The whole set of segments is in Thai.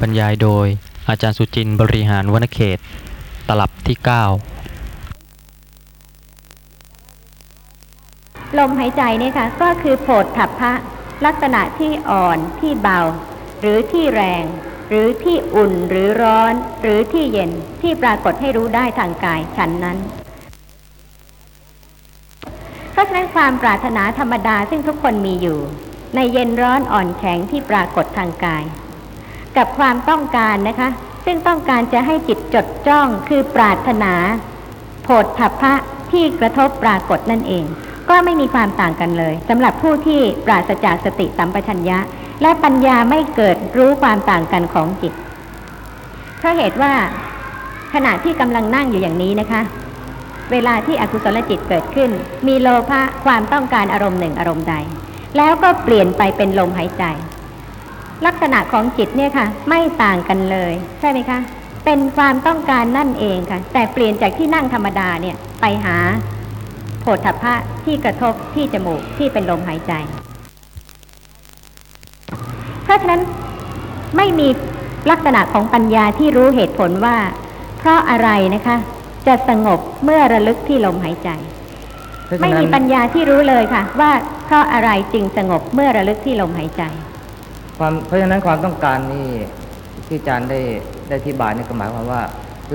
บรรยายโดยอาจารย์สุจินต์บริหารวนเขต ตลับที่ 9 ลมหายใจเนี่ยค่ะก็คือโผฏฐัพพะ ลักษณะที่อ่อนที่เบา หรือที่แรง หรือที่อุ่นหรือร้อน หรือที่เย็นที่ปรากฏให้รู้ได้ทางกายฉันนั้นเพราะฉะนั้นความปรารถนาธรรมดาซึ่งทุกคนมีอยู่ ในเย็นร้อนอ่อนแข็งที่ปรากฏทางกาย กับความต้องการนะคะ ซึ่งต้องการจะให้จิตจดจ้องคือปรารถนาโผฏฐัพพะที่กระทบปรากฏนั่นเอง ก็ไม่มีความต่างกันเลยสำหรับผู้ที่ปราศจากสติสัมปชัญญะ และปัญญาไม่เกิดรู้ความต่างกันของจิตเพราะเหตุว่าขณะที่กำลังนั่งอยู่อย่างนี้นะคะ เวลาที่อกุศลจิตเกิดขึ้น มีโลภะความต้องการอารมณ์หนึ่งอารมณ์ใด แล้วก็เปลี่ยนไปเป็นลมหายใจ ลักษณะของจิตเนี่ยค่ะ ไม่ต่างกันเลย ใช่ไหมคะ เป็นความต้องการนั่นเองค่ะ แต่เปลี่ยนจากที่นั่งธรรมดาเนี่ยไปหาโผฏฐัพพะที่กระทบที่จมูกที่เป็นลมหายใจ เพราะฉะนั้นไม่มีลักษณะของปัญญาที่รู้เหตุผลว่า เพราะอะไรนะคะ จะสงบเมื่อระลึกที่ลมหายใจเพราะฉะไม่นั้นมีปัญญาที่รู้เลยค่ะ ว่าเพราะอะไรจึงสงบเมื่อระลึกที่ลมหายใจ ความเพราะฉะนั้นความต้องการนี่ที่อาจารย์ได้ได้อธิบายนี่ก็หมายความว่า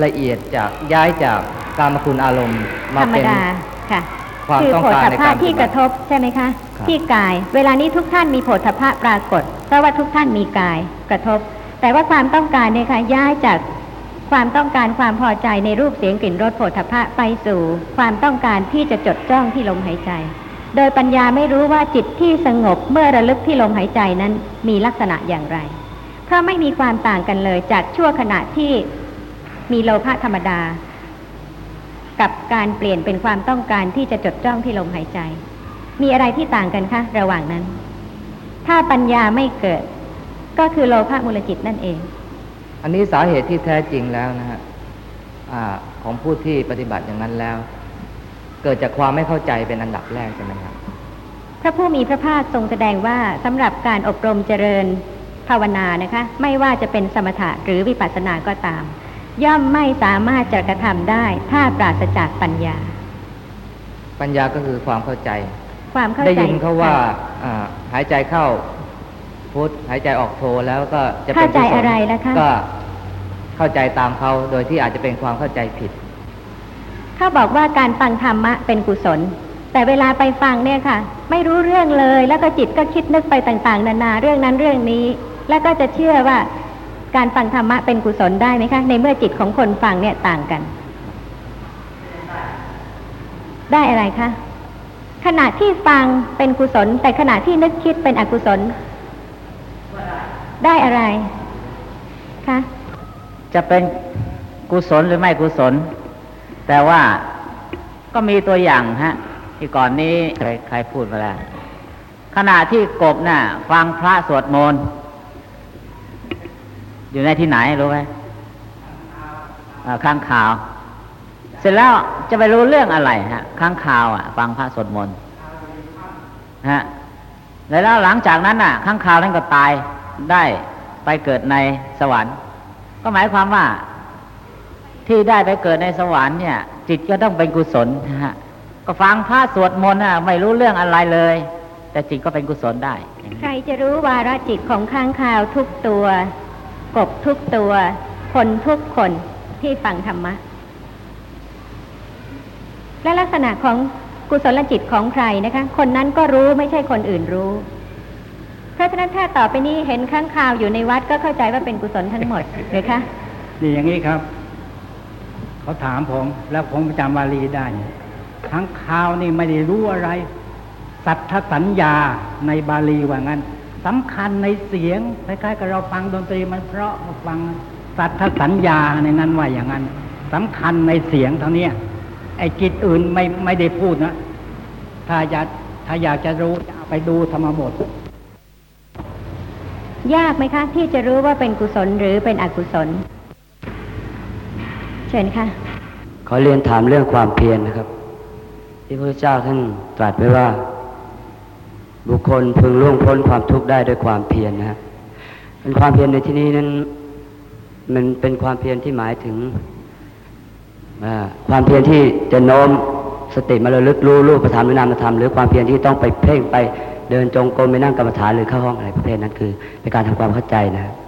ละเอียดจากย้ายจากกามคุณอารมณ์ธมารรมเป็นดาค่ะความคือต้องโผฏการฐัพในพะการที่ปฏิกบัระติทบใช่ไหมคะครับที่กาย เวลานี้ทุกท่านมีโผฏฐัพพะปรากฏ เพราะว่าทุกท่านมีกายกระทบ แต่ว่าความต้องการเนี่ยค่ะย้ายจากความต้องการความพอใจในรูปเสียงกลิ่นรสโผฏฐัพพะไปสู่ ความต้องการที่จะจดจ้องที่ลมหายใจ โดยปัญญาไม่รู้ว่าจิตที่สงบเมื่อระลึกที่ลมหายใจนั้นมีลักษณะอย่างไร เพราะไม่มีความต่างกันเลยจากชั่วขณะที่มีโลภะธรรมดา กับการเปลี่ยนเป็นความต้องการที่จะจดจ้องที่ลมหายใจ มีอะไรที่ต่างกันคะระหว่างนั้น ถ้าปัญญาไม่เกิด ก็คือโลภะมูลจิตนั่นเอง อันนี้สาเหตุที่แท้จริงแล้วนะฮะอของผู้ที่ปฏิบัติอย่างนั้นแล้ว เกิดจากความไม่เข้าใจเป็นอันดับแรกใช่ไหมครับพระผู้มีพระภาคทรงแสดงว่าสำหรับการอบรมเจริญภาวนานะคะ ไม่ว่าจะเป็นสมถะหรือวิปัสสนาก็ตาม ย่อมไม่สามารถจะกระทำได้ถ้าปราศจากปัญญา ปัญญาก็คือความเข้าใจ ความเข้าใจได้ยินเขาว่าค่ะอ่าหายใจเข้าพุทหายใจออกโทแล้วก็จะเป็นเข้าใจกุศลอะไรล่ะคะก็เข้าใจตามเขาโดยที่อาจจะเป็นความเข้าใจผิด เขาบอกว่าการฟังธรรมะเป็นกุศล แต่เวลาไปฟังเนี่ยค่ะ ไม่รู้เรื่องเลย แล้วก็จิตก็คิดนึกไปต่าง ๆ นานาเรื่องนั้นเรื่องนี้ แล้วก็จะเชื่อว่าการฟังธรรมะเป็นกุศลได้ไหมคะ ในเมื่อจิตของคนฟังเนี่ยต่างกัน ได้อะไรคะขณะที่ฟังเป็นกุศล แต่ขณะที่นึกคิดเป็นอกุศล ได้อะไรคะจะเป็นกุศลหรือไม่กุศล แต่ว่าก็มีตัวอย่างฮะ ที่ก่อนนี้ใครใครพูดมาแล้วขณะที่กบน่ะ ฟังพระสวดมนต์อยู่ในที่ไหนรู้ไหมข้างข่าว เสร็จแล้วจะไปรู้เรื่องอะไรฮะข้างข่าวอะ ฟังพระสวดมนต์ฮะแล้วหลังจากนั้นน่ะ ข้างข่าวนั้นก็ตายได้ไปเกิดในสวรรค์ ก็หมายความว่า ที่ได้ไปเกิดในสวรรค์เนี่ย จิตก็ต้องเป็นกุศลนะฮะก็ฟังพระสวดมนต์น่ะไม่รู้เรื่องอะไรเลย แต่จิตก็เป็นกุศลได้อย่างนี้ใครจะรู้วาระจิตของข้างข่าวทุกตัว กบทุกตัว คนทุกคนที่ฟังธรรมะ และลักษณะของกุศลจิตของใครนะคะ คนนั้นก็รู้ไม่ใช่คนอื่นรู้ เพราะฉะนั้นถ้าต่อไปนี้เห็นข้างข่าวอยู่ในวัดก็เข้าใจว่าเป็นกุศลทั้งหมดหรือคะนี่อย่างนี้ครับ เขาถามผมแล้วผมจำวาลีได้ทั้งข่าวนี่ไม่ได้รู้อะไร สัทธสัญญาในบาลีว่างั้นสำคัญในเสียงคล้ายๆกับเราฟังดนตรีมันเพราะมาฟังสัทธสัญญาในนั้นว่าอย่างนั้นสำคัญในเสียงเท่านี้ไอ้จิตอื่นไม่ไม่ได้พูดนะถ้าอยากถ้าอยากจะรู้จะไปดูธรรมบท ยากไหมคะ ที่จะรู้ว่าเป็นกุศลหรือเป็นอกุศล เชิญค่ะ ขอเรียนถามเรื่องความเพียรนะครับ ที่พระเจ้าท่านตรัสไว้ว่า บุคคลพึงล่วงพ้นความทุกข์ได้ด้วยความเพียรนะฮะเป็นความเพียรในที่นี้นั้น มันเป็นความเพียรที่หมายถึงความเพียรที่จะโน้มสติมาระลึกรู้รูปธรรมหรือนามธรรมหรือความเพียรที่ต้องไปเพ่งไปเดินจงกรมไปนั่งกรรมฐานหรือเข้าห้องอะไรประเภทนั้นคือเป็นการทำความเข้าใจนะครับ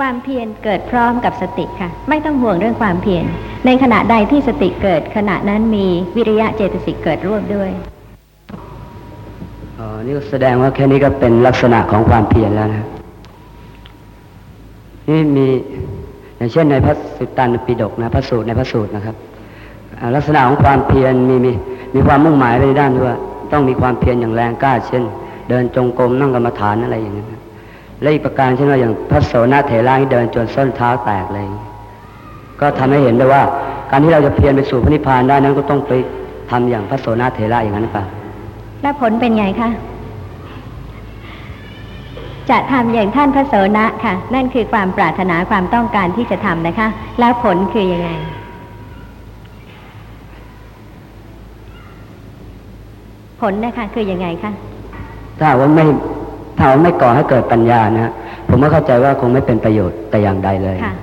ความเพียรเกิดพร้อมกับสติค่ะ ไม่ต้องห่วงเรื่องความเพียรในขณะใดที่สติเกิดขณะนั้นมีวิริยะเจตสิกเกิดร่วมด้วยอ๋อนี่แสดงว่าแค่นี้ก็เป็นลักษณะของความเพียรแล้วนะนี่มีอย่างเช่นในพระสุตตันปิฎกนะพระสูตรในพระสูตรนะครับ ลักษณะของความเพียรมีมีมีความมุ่งหมายไปในด้านที่ว่าต้องมีความเพียรอย่างแรงกล้า เช่น เดินจงกรมนั่งกรรมฐานอะไรอย่างนี้น และอีกประการเช่นว่าอย่างพระโสนเถระที่เดินจนส้นเท้าแตกเลย ก็ทำให้เห็นได้ว่า การที่เราจะเพียรไปสู่พระนิพพานได้นั้นก็ต้องไปทำอย่างพระโสนเถระอย่างนั้นหรือเปล่าและผลเป็นไงคะจะทำอย่างท่านพระโสนะค่ะ นั่นคือความปรารถนาความต้องการที่จะทำนะคะ แล้วผลคือยังไง ผลนะคะคือยังไงคะถ้าหากว่าไม่ ถ้าไม่ก่อให้เกิดปัญญานะผมก็เข้าใจว่าคงไม่เป็นประโยชน์แต่อย่างใดเลยค่ะ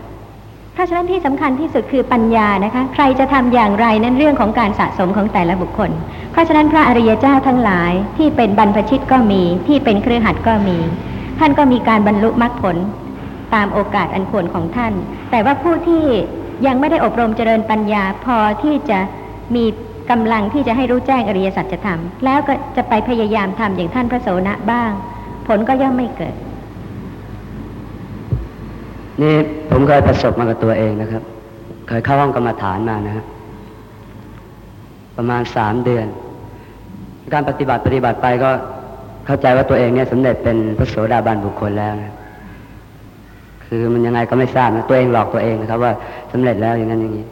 ถ้าฉะนั้นที่สำคัญที่สุดคือปัญญานะคะ ใครจะทำอย่างไรนั่นเรื่องของการสะสมของแต่ละบุคคล เพราะฉะนั้นพระอริยเจ้าทั้งหลายที่เป็นบรรพชิตก็มีที่เป็นเครือขัดก็มี ท่านก็มีการบรรลุมรรคผลตามโอกาสอันควรของท่าน แต่ว่าผู้ที่ยังไม่ได้อบรมเจริญปัญญาพอที่จะมีกำลังที่จะให้รู้แจ้งอริยสัจธรรม แล้วก็จะไปพยายามทำอย่างท่านพระโสนะบ้าง ผลก็ย่อมไม่เกิด นี่ผมเคยประสบมากับตัวเองนะครับ เคยเข้าห้องกรรมฐานมานะฮะประมาณสามเดือน การปฏิบัติปฏิบัติไปก็เข้าใจว่าตัวเองเนี่ยสำเร็จเป็นพระโสดาบันบุคคลแล้วนะคือมันยังไงก็ไม่ทราบนะตัวเองหลอกตัวเองนะครับ ว่าสำเร็จแล้วอย่างนั้นอย่างนี้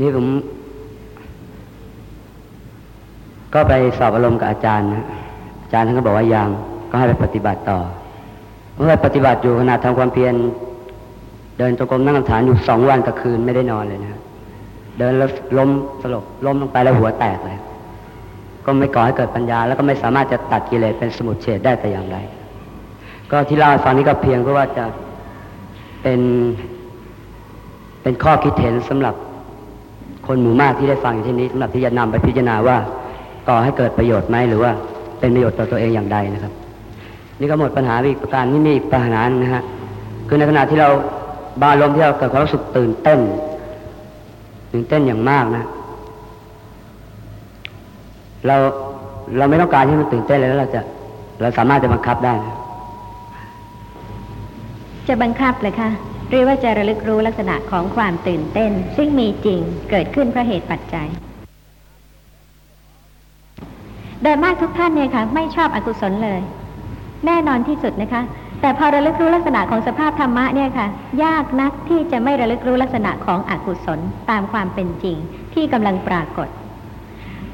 นี่ผม ก็ไปสอบอารมณ์กับอาจารย์นะอาจารย์ท่านก็บอกว่ายังก็ให้ไปปฏิบัติต่อเมื่อไปปฏิบัติอยู่ขณะทำความเพียรเดินจงกรมนั่งกรรมฐานอยู่สองวันกับคืนไม่ได้นอนเลยนะเดินแล้วล้มสลบล้มลงไปแล้วหัวแตกเลย ก็ไม่ก่อให้เกิดปัญญา แล้วก็ไม่สามารถจะตัดกิเลสเป็นสมุทเฉดได้แต่อย่างใดก็ที่เล่าฟังนี้ก็เพียงเพื่อว่าจะเป็นเป็นข้อคิดเห็นสำหรับคนหมู่มากที่ได้ฟังอยู่ที่นี้สำหรับที่จะนำไปพิจารณาว่า ก่อให้เกิดประโยชน์ไหมหรือว่าเป็นประโยชน์ต่อตัวเองอย่างใดนะครับ นี่ก็หมดปัญหาอีกประการนี่มีอีกปัญหาหนึ่งนะฮะคือในขณะที่เราบาลมที่เราเกิดความรู้สึกตื่นเต้นตื่นเต้นอย่างมากนะ เราเราไม่ต้องการให้มันตื่นเต้นเลยแล้วเราจะเราสามารถจะบังคับได้นะจะบังคับเลยค่ะหรือว่าจะระลึกรู้ลักษณะของความตื่นเต้น ซึ่งมีจริงเกิดขึ้นเพราะเหตุปัจจัย โดยมากทุกท่านเนี่ยค่ะไม่ชอบอกุศลเลย แน่นอนที่สุดนะคะ แต่พอระลึกรู้ลักษณะของสภาพธรรมะเนี่ยค่ะ ยากนักที่จะไม่ระลึกรู้ลักษณะของอกุศลตามความเป็นจริงที่กำลังปรากฏ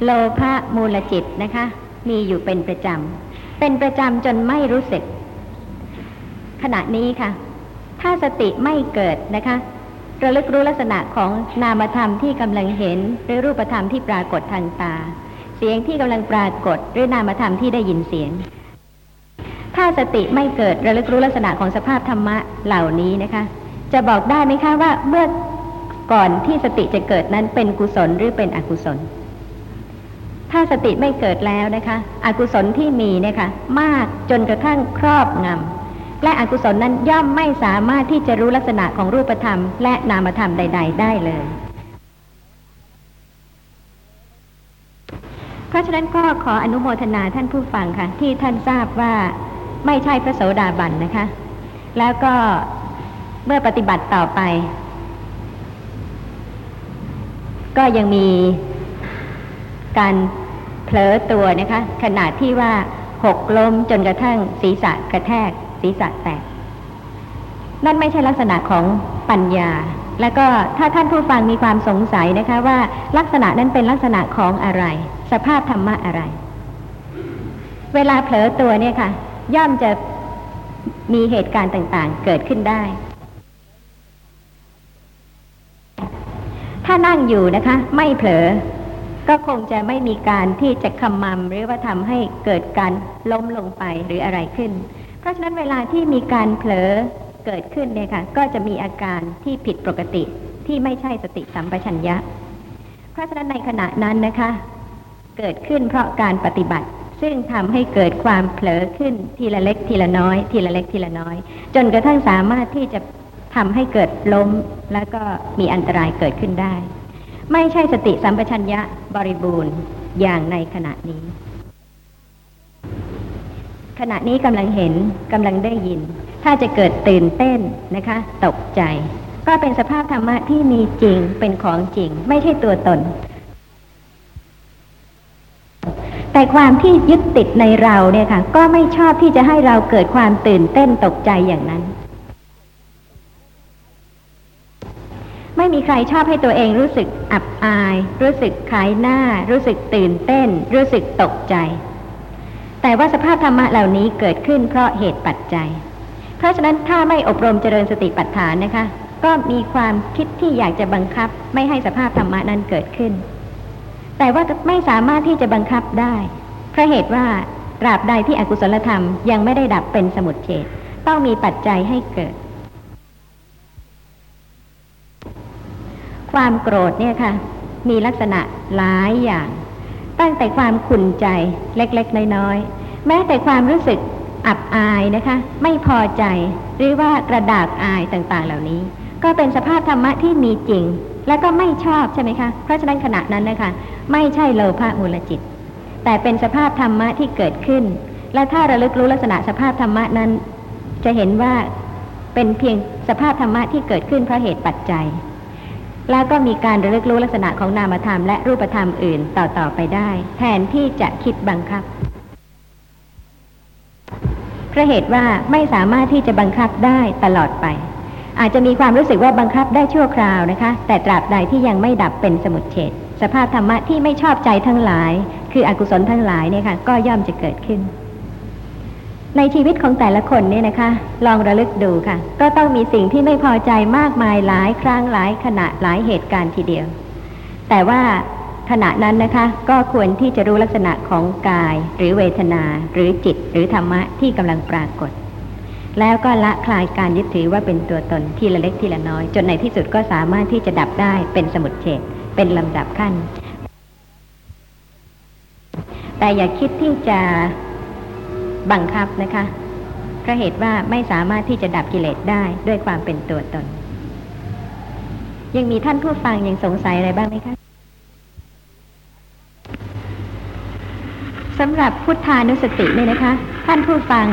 โลภะมูลจิตนะคะ มีอยู่เป็นประจำเป็นประจำจนไม่รู้สึก ขณะนี้ค่ะ ถ้าสติไม่เกิดนะคะระลึกรู้ลักษณะของนามธรรมที่กำลังเห็นหรือรูปธรรมที่ปรากฏทางตา เสียงที่กำลังปรากฏหรือนามธรรมที่ได้ยินเสียง ถ้าสติไม่เกิดระลึกรู้ลักษณะของสภาพธรรมะเหล่านี้นะคะ จะบอกได้ไหมคะว่าเมื่อก่อนที่สติจะเกิดนั้นเป็นกุศลหรือเป็นอกุศล ถ้าสติไม่เกิดแล้วนะคะ อกุศลที่มีเนี่ยค่ะมากจนกระทั่งครอบงำและอกุศลนั้นย่อมไม่สามารถที่จะรู้ลักษณะของรูปธรรม และนามธรรมใด ๆ ได้เลย เพราะฉะนั้นก็ขออนุโมทนาท่านผู้ฟังค่ะ ที่ท่านทราบว่าไม่ใช่พระโสดาบันนะคะ แล้วก็เมื่อปฏิบัติต่อไป ก็ยังมีการเผลอตัวนะคะ ขณะที่ว่าหกล้มจนกระทั่งศีรษะกระแทก ศีรษะแตก นั่นไม่ใช่ลักษณะของปัญญา แล้วก็ถ้าท่านผู้ฟังมีความสงสัยนะคะว่าลักษณะนั้นเป็นลักษณะของอะไร สภาพธรรมะอะไร เวลาเผลอตัวเนี่ยค่ะ ย่อมจะมีเหตุการณ์ต่างๆ เกิดขึ้นได้ ถ้านั่งอยู่นะคะ ไม่เผลอ ก็คงจะไม่มีการที่จะคำมำหรือว่าทำให้เกิดการล้มลงไปหรืออะไรขึ้น เพราะฉะนั้นเวลาที่มีการเผลอเกิดขึ้นเนี่ยค่ะ ก็จะมีอาการที่ผิดปกติที่ไม่ใช่สติสัมปชัญญะ เพราะฉะนั้นในขณะนั้นนะคะ เกิดขึ้นเพราะการปฏิบัติ ซึ่งทำให้เกิดความเผลอขึ้นทีละเล็กทีละน้อย ทีละเล็กทีละน้อย จนกระทั่งสามารถที่จะทำให้เกิดล้มแล้วก็มีอันตรายเกิดขึ้นได้ ไม่ใช่สติสัมปชัญญะบริบูรณ์อย่างในขณะนี้ ขณะนี้กำลังเห็นกำลังได้ยิน ถ้าจะเกิดตื่นเต้นนะคะ ตกใจ ก็เป็นสภาพธรรมะที่มีจริงเป็นของจริง ไม่ใช่ตัวตน แต่ความที่ยึดติดในเราเนี่ยค่ะ ก็ไม่ชอบที่จะให้เราเกิดความตื่นเต้นตกใจอย่างนั้น ไม่มีใครชอบให้ตัวเองรู้สึกอับอาย รู้สึกขายหน้า รู้สึกตื่นเต้น รู้สึกตกใจ แต่ว่าสภาพธรรมะเหล่านี้เกิดขึ้นเพราะเหตุปัจจัย เพราะฉะนั้นถ้าไม่อบรมเจริญสติปัฏฐานนะคะ ก็มีความคิดที่อยากจะบังคับไม่ให้สภาพธรรมะนั้นเกิดขึ้น แต่ว่าไม่สามารถที่จะบังคับได้ เพราะเหตุว่าตราบใดที่อกุศลธรรมยังไม่ได้ดับเป็นสมุทเฉดต้องมีปัจจัยให้เกิด ความโกรธเนี่ยค่ะ มีลักษณะหลายอย่าง ตั้งแต่ความขุ่นใจเล็กๆ น้อยๆ แม้แต่ความรู้สึกอับอายนะคะ ไม่พอใจหรือว่ากระดากอายต่างๆเหล่านี้ ก็เป็นสภาพธรรมะที่มีจริง และก็ไม่ชอบใช่ไหมคะ เพราะฉะนั้นขณะนั้นนะคะ ไม่ใช่โลภะมูลจิต แต่เป็นสภาพธรรมะที่เกิดขึ้น และถ้าระลึกรู้ลักษณะสภาพธรรมะนั้น จะเห็นว่าเป็นเพียงสภาพธรรมะที่เกิดขึ้นเพราะเหตุปัจจัย แล้วก็มีการระลึกรู้ลักษณะของนามธรรมและรูปธรรมอื่นต่อๆไปได้ แทนที่จะคิดบังคับเพราะเหตุว่าไม่สามารถที่จะบังคับได้ตลอดไป อาจจะมีความรู้สึกว่าบังคับได้ชั่วคราวนะคะ แต่ตราบใดที่ยังไม่ดับเป็นสมุทเฉดสภาพธรรมะที่ไม่ชอบใจทั้งหลาย คืออกุศลทั้งหลายเนี่ยค่ะก็ย่อมจะเกิดขึ้น ในชีวิตของแต่ละคนเนี่ยนะคะ ลองระลึกดูค่ะ ก็ต้องมีสิ่งที่ไม่พอใจมากมายหลายครั้งหลายขณะหลายเหตุการณ์ทีเดียว แต่ว่าขณะนั้นนะคะก็ควรที่จะรู้ลักษณะของกาย หรือเวทนา หรือจิต หรือธรรมะที่กำลังปรากฏ แล้วก็ละคลายการยึดถือว่าเป็นตัวตนทีละเล็กทีละน้อย จนในที่สุดก็สามารถที่จะดับได้เป็นสมุดเฉดเป็นลำดับขั้น แต่อย่าคิดที่จะบังคับนะคะเพราะเหตุว่าไม่สามารถที่จะดับกิเลสได้ด้วยความเป็นตัวตน ยังมีท่านผู้ฟังยังสงสัยอะไรบ้างไหมคะสำหรับพุทธานุสติเนี่ยนะคะ ท่านผู้ฟัง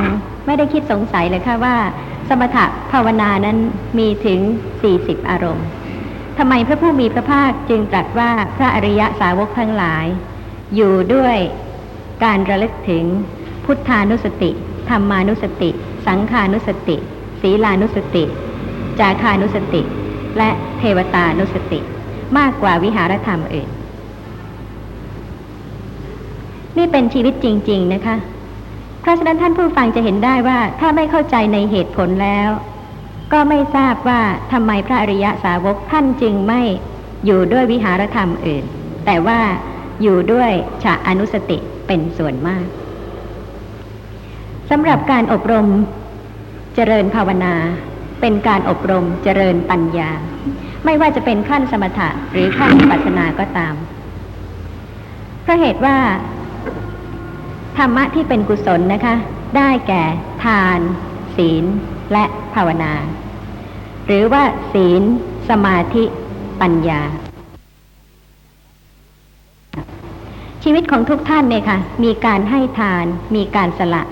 ไม่ได้คิดสงสัยเลยค่ะว่า สมถะภาวนานั้นมีถึง 40 อารมณ์ทำไมพระผู้มีพระภาคจึงตรัสว่าพระอริยสาวกทั้งหลาย อยู่ด้วยการระลึกถึงพุทธานุสติธรรมานุสติ สังขานุสติ ศีลานุสติ จาคานุสติ และเทวตานุสติ มากกว่าวิหารธรรมอื่น นี่เป็นชีวิตจริง ๆ นะคะ เพราะฉะนั้นท่านผู้ฟังจะเห็นได้ว่าถ้าไม่เข้าใจในเหตุผลแล้ว ก็ไม่ทราบว่าทำไมพระอริยสาวกท่านจึงไม่อยู่ด้วยวิหารธรรมอื่น แต่ว่าอยู่ด้วยฉะอนุสติเป็นส่วนมากสำหรับการอบรมเจริญภาวนา เป็นการอบรมเจริญปัญญา ไม่ว่าจะเป็นขั้นสมถะหรือขั้นปัสนาก็ตามเพราะเหตุว่า ธรรมะที่เป็นกุศลนะคะ ได้แก่ทาน ศีล และภาวนา หรือว่าศีล สมาธิ ปัญญา ชีวิตของทุกท่านเนี่ยค่ะ มีการให้ทาน มีการสละ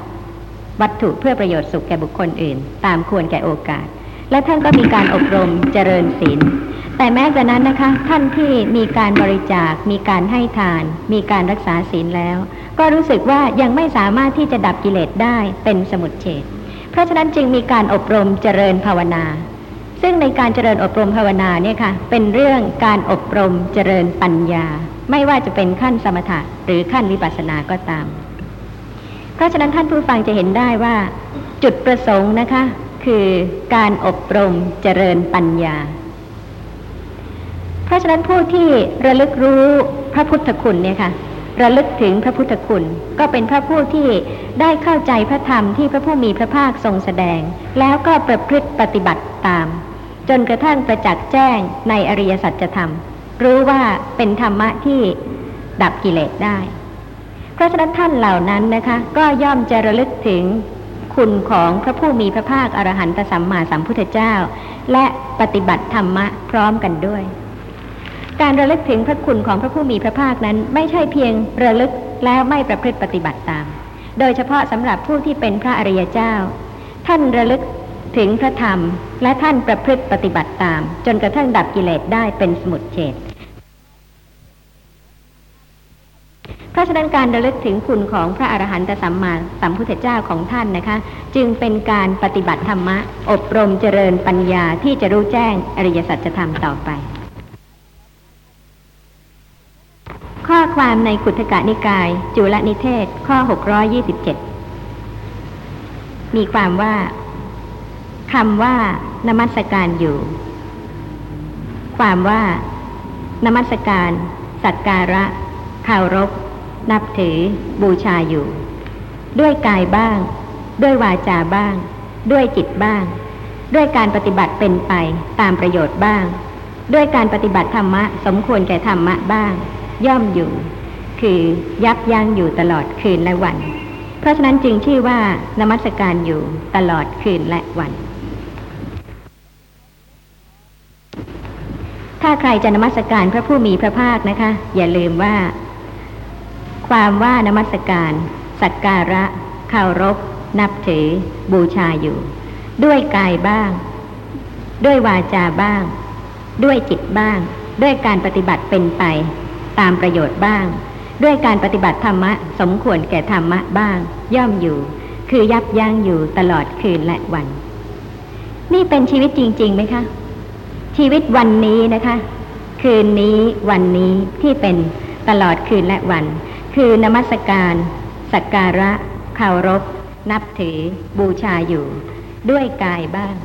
วัตถุเพื่อประโยชน์สุขแก่บุคคลอื่น ตามควรแก่โอกาส และท่านก็มีการอบรมเจริญศีล แต่แม้กระนั้นนะคะ ท่านที่มีการบริจาค มีการให้ทาน มีการรักษาศีลแล้ว ก็รู้สึกว่ายังไม่สามารถที่จะดับกิเลสได้เป็นสมุดเฉดเพราะฉะนั้นจึงมีการอบรมเจริญภาวนา ซึ่งในการเจริญอบรมภาวนาเนี่ยค่ะ เป็นเรื่องการอบรมเจริญปัญญา ไม่ว่าจะเป็นขั้นสมถะหรือขั้นวิปัสสนาก็ตาม เพราะฉะนั้นท่านผู้ฟังจะเห็นได้ว่า จุดประสงค์นะคะ คือการอบรมเจริญปัญญา เพราะฉะนั้นผู้ที่ระลึกรู้พระพุทธคุณเนี่ยค่ะ ระลึกถึงพระพุทธคุณ ก็เป็นพระผู้ที่ได้เข้าใจพระธรรมที่พระผู้มีพระภาคทรงแสดง แล้วก็ประพฤติปฏิบัติตาม จนกระทั่งประจักษ์แจ้งในอริยสัจธรรม รู้ว่าเป็นธรรมะที่ดับกิเลสได้ เพราะฉะนั้นท่านเหล่านั้นนะคะ ก็ย่อมจะระลึกถึงคุณของพระผู้มีพระภาคอรหันตสัมมาสัมพุทธเจ้า และปฏิบัติธรรมะพร้อมกันด้วย การระลึกถึงพระคุณของพระผู้มีพระภาคนั้นไม่ใช่เพียงระลึกแล้วไม่ประพฤติปฏิบัติตาม โดยเฉพาะสำหรับผู้ที่เป็นพระอริยเจ้า ท่านระลึกถึงพระธรรม และท่านประพฤติปฏิบัติตาม จนกระทั่งดับกิเลสได้เป็นสมุดเฉดเพราะฉะนั้นการระลึกถึงคุณของพระอรหันตสัมมาสัมพุทธเจ้าของท่านนะคะ จึงเป็นการปฏิบัติธรรมะ อบรมเจริญปัญญาที่จะรู้แจ้งอริยสัจธรรมต่อไป ข้อความในกุทกะนิกาย จุลนิเทศ ข้อ 627 มีความว่าคำว่านมัสการอยู่ ความว่า นมัสการ สักการะเคารพ นับถือ บูชาอยู่ ด้วยกายบ้าง ด้วยวาจาบ้าง ด้วยจิตบ้าง ด้วยการปฏิบัติเป็นไปตามประโยชน์บ้าง ด้วยการปฏิบัติธรรมะ สมควรแก่ธรรมะบ้าง ย่อมอยู่ คือยับยั้งอยู่ตลอดคืนและวัน เพราะฉะนั้นจึงชื่อว่านมัสการอยู่ตลอดคืนและวัน ถ้าใครจะนมัสการพระผู้มีพระภาคนะคะ อย่าลืมว่า ความว่านมัสการ สักการะเคารพ นับถือ บูชาอยู่ ด้วยกายบ้าง ด้วยวาจาบ้าง ด้วยจิตบ้าง ด้วยการปฏิบัติเป็นไป ตามประโยชน์บ้าง ด้วยการปฏิบัติธรรมะ สมควรแก่ธรรมะบ้าง ย่อมอยู่ คือยับยั้งอยู่ตลอดคืนและวัน นี่เป็นชีวิตจริงๆไหมคะ ชีวิตวันนี้นะคะ คืนนี้วันนี้ที่เป็นตลอดคืนและวัน คือนมัสการ สักการะเคารพ นับถือ บูชาอยู่ ด้วยกายบ้าง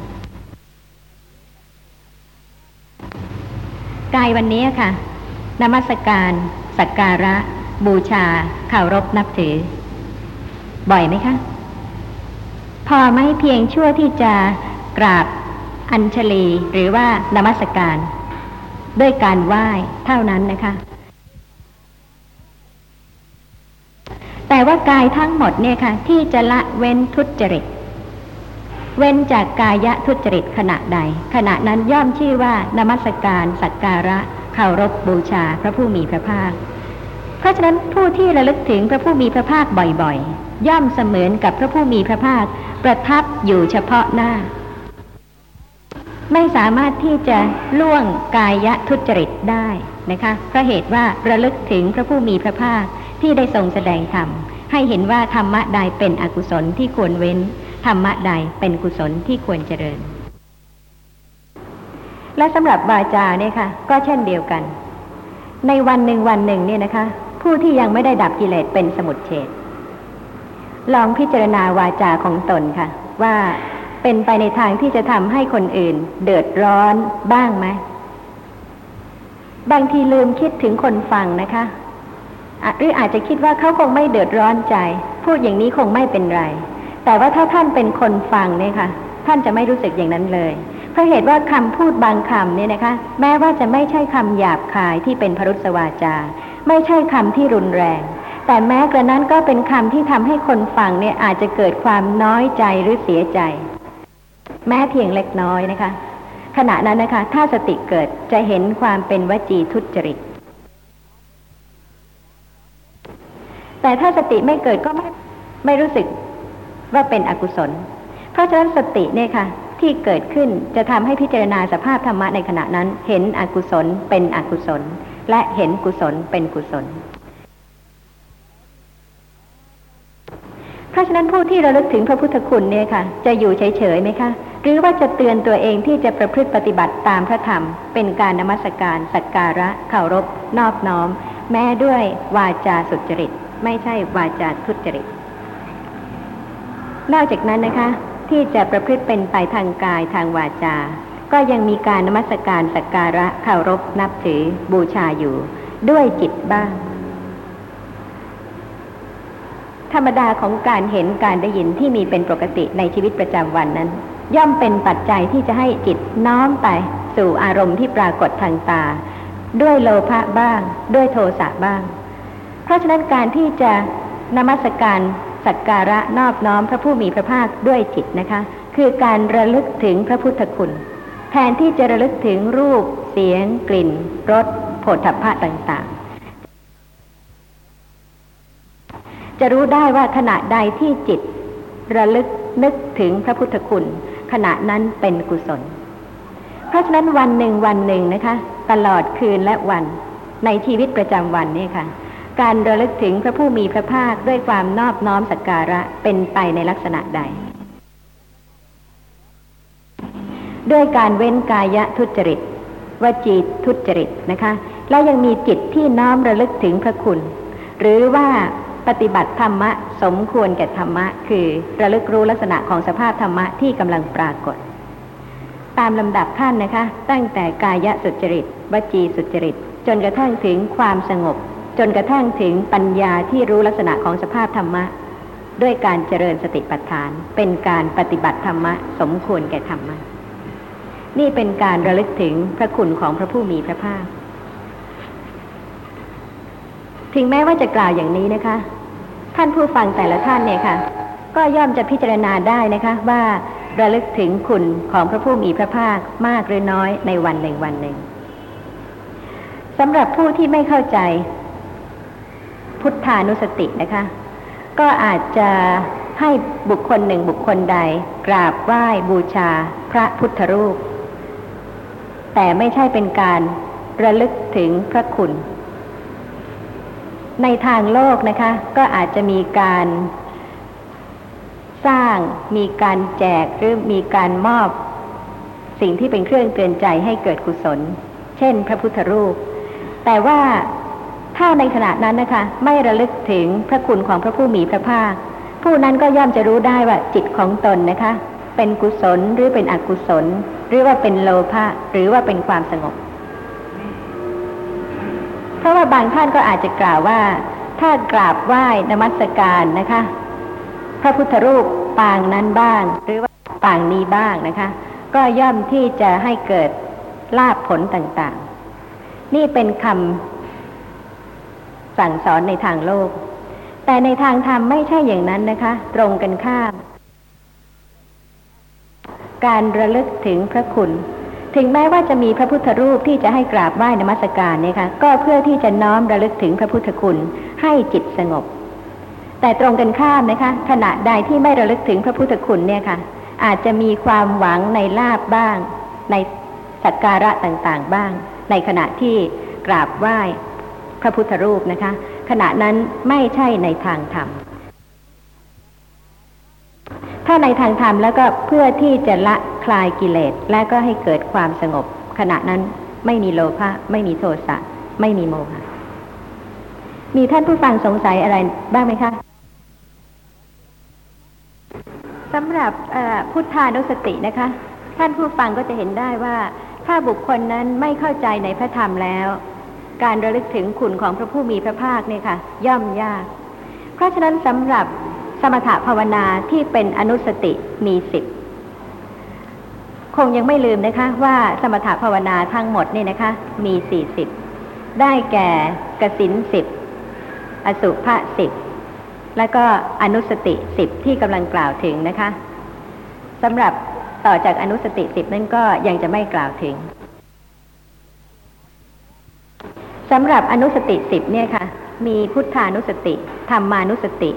กายวันนี้ค่ะ นมัสการ สักการะ บูชาเคารพนับถือ บ่อยไหมคะ พอไหม่เพียงชั่วที่จะกราบอัญชลีหรือว่านมัสการ ด้วยการไหว้เท่านั้นนะคะ แต่ว่ากายทั้งหมดเนี่ยค่ะ ที่จะละเว้นทุจริตเว้นจากกายะทุจริตขณะใด ขณะนั้นย่อมชื่อว่านมัสการสักการะ เคารพบูชาพระผู้มีพระภาค เพราะฉะนั้นผู้ที่ระลึกถึงพระผู้มีพระภาคบ่อยๆ ย่อมเสมือนกับพระผู้มีพระภาค ประทับอยู่เฉพาะหน้า ไม่สามารถที่จะล่วงกายะทุจริตได้นะคะเพราะเหตุว่าระลึกถึงพระผู้มีพระภาคที่ได้ทรงแสดงธรรมให้เห็นว่าธรรมะใดเป็นอกุศลที่ควรเว้น ธรรมะใดเป็นกุศลที่ควรเจริญ และสำหรับวาจาเนี่ยค่ะ ก็เช่นเดียวกัน ในวันหนึ่งวันหนึ่งเนี่ยนะคะ ผู้ที่ยังไม่ได้ดับกิเลสเป็นสมุดเฉดลองพิจารณาวาจาของตนค่ะ ว่าเป็นไปในทางที่จะทำให้คนอื่น เดือดร้อนบ้างไหมบางทีลืมคิดถึงคนฟังนะคะอะหรืออาจจะคิดว่าเขาคงไม่เดือดร้อนใจ พูดอย่างนี้คงไม่เป็นไร แต่ว่าถ้าท่านเป็นคนฟังเนี่ยค่ะ ท่านจะไม่รู้สึกอย่างนั้นเลย เพราะเหตุว่าคำพูดบางคำเนี่ยนะคะ แม้ว่าจะไม่ใช่คำหยาบคายที่เป็นพรุษวาจา ไม่ใช่คำที่รุนแรง แต่แม้กระนั้นก็เป็นคำที่ทำให้คนฟังเนี่ยอาจจะเกิดความน้อยใจหรือเสียใจ แม้เพียงเล็กน้อยนะคะ ขณะนั้นนะคะ ถ้าสติเกิดจะเห็นความเป็นวจีทุจริต แต่ถ้าสติไม่เกิดก็ไม่ไม่รู้สึกว่าเป็นอกุศล เพราะฉะนั้นสติเนี่ยค่ะ ที่เกิดขึ้นจะทำให้พิจารณาสภาพธรรมะในขณะนั้น เห็นอกุศลเป็นอกุศล และเห็นกุศลเป็นกุศล เพราะฉะนั้นผู้ที่ระลึกถึงพระพุทธคุณเนี่ยค่ะ จะอยู่เฉยๆไหมคะหรือว่าจะเตือนตัวเองที่จะประพฤติปฏิบัติตามพระธรรม เป็นการนมัสการ สักการะเคารพ นอบน้อม แม้ด้วยวาจาสุจริต ไม่ใช่วาจาทุจริต นอกจากนั้นนะคะ ที่จะประพฤติเป็นไปทางกายทางวาจา ก็ยังมีการนมัสการสักการะเคารพนับถือบูชาอยู่ ด้วยจิตบ้าง ธรรมดาของการเห็นการได้ยินที่มีเป็นปกติในชีวิตประจำวันนั้น ย่อมเป็นปัจจัยที่จะให้จิตน้อมไป สู่อารมณ์ที่ปรากฏทางตา ด้วยโลภะบ้าง ด้วยโทสะบ้าง เพราะฉะนั้นการที่จะนมัสการ สักการะนอบน้อมพระผู้มีพระภาคด้วยจิตนะคะ คือการระลึกถึงพระพุทธคุณ แทนที่จะระลึกถึงรูป เสียง กลิ่นรสโผฏฐัพพะต่างๆ จะรู้ได้ว่าขณะใดที่จิต ระลึกนึกถึงพระพุทธคุณ ขณะนั้นเป็นกุศล เพราะฉะนั้นวันหนึ่งวันหนึ่งนะคะ ตลอดคืนและวันในชีวิตประจำวันนี่ค่ะ การระลึกถึงพระผู้มีพระภาคด้วยความนอบน้อมสักการะเป็นไปในลักษณะใด ด้วยการเว้นกายทุจริตวจีทุจริตนะคะ และยังมีจิตที่น้อมระลึกถึงพระคุณ หรือว่าปฏิบัติธรรมะสมควรแก่ธรรมะ คือระลึกรู้ลักษณะของสภาพธรรมะที่กำลังปรากฏ ตามลำดับขั้นนะคะ ตั้งแต่กายสุจริตวจีสุจริต จนกระทั่งถึงความสงบ จนกระทั่งถึงปัญญาที่รู้ลักษณะของสภาพธรรมะ ด้วยการเจริญสติปัฏฐาน เป็นการปฏิบัติธรรมะ สมควรแก่ธรรมะ นี่เป็นการระลึกถึงพระคุณของพระผู้มีพระภาค ถึงแม้ว่าจะกล่าวอย่างนี้นะคะ ท่านผู้ฟังแต่ละท่านเนี่ยค่ะ ก็ย่อมจะพิจารณาได้นะคะว่าระลึกถึงคุณของพระผู้มีพระภาคมากหรือน้อยในวันหนึ่งวันหนึ่งสำหรับผู้ที่ไม่เข้าใจ พุทธานุสตินะคะ ก็อาจจะให้บุคคลหนึ่งบุคคลใด กราบไหว้บูชาพระพุทธรูป แต่ไม่ใช่เป็นการระลึกถึงพระคุณ ในทางโลกนะคะ ก็อาจจะมีการสร้างมีการแจกหรือมีการมอบ สิ่งที่เป็นเครื่องเตือนใจให้เกิดกุศล เช่น พระพุทธรูป แต่ว่า ถ้าในขณะนั้นนะคะ ไม่ระลึกถึงพระคุณของพระผู้มีพระภาค ผู้นั้นก็ย่อมจะรู้ได้ว่าจิตของตนนะคะ เป็นกุศลหรือเป็นอกุศล หรือว่าเป็นโลภะหรือว่าเป็นความสงบ เพราะว่าบางท่านก็อาจจะกล่าวว่า ถ้ากราบไหว้นมัสการนะคะ พระพุทธรูปปางนั้นบ้าง หรือว่าปางนี้บ้างนะคะ ก็ย่อมที่จะให้เกิดลาภผลต่างๆ นี่เป็นคำ สั่งสอนในทางโลก แต่ในทางธรรมไม่ใช่อย่างนั้นนะคะ ตรงกันข้าม การระลึกถึงพระคุณ ถึงแม้ว่าจะมีพระพุทธรูปที่จะให้กราบไหว้นมัสการเนี่ยค่ะก็เพื่อที่จะน้อมระลึกถึงพระพุทธคุณให้จิตสงบ แต่ตรงกันข้ามนะคะ ขณะใดที่ไม่ระลึกถึงพระพุทธคุณเนี่ยค่ะ อาจจะมีความหวังในลาบบ้าง ในสักการะต่างๆบ้าง ในขณะที่กราบไหว้ พระพุทธรูปนะคะ ขณะนั้นไม่ใช่ในทางธรรม ถ้าในทางธรรมแล้วก็เพื่อที่จะละคลายกิเลสและก็ให้เกิดความสงบ ขณะนั้นไม่มีโลภะไม่มีโทสะไม่มีโมหะมีท่านผู้ฟังสงสัยอะไรบ้างไหมคะสำหรับพุทธานุสตินะคะ ท่านผู้ฟังก็จะเห็นได้ว่า ถ้าบุคคลนั้นไม่เข้าใจในพระธรรมแล้ว การระลึกถึงคุณของพระผู้มีพระภาคเนี่ยค่ะ ย่อมยาก เพราะฉะนั้นสำหรับสมถภาวนาที่เป็นอนุสติมีสิบคงยังไม่ลืมนะคะ ว่าสมถภาวนาทั้งหมดนี่นะคะ มีสี่สิบได้แก่กสินสิบอสุภะสิบแล้วก็อนุสติสิบที่กำลังกล่าวถึงนะคะสำหรับต่อจากอนุสติสิบนั่นก็ยังจะไม่กล่าวถึง สำหรับอนุสติสิบเนี่ยค่ะ มีพุทธานุสติธรรมานุสติ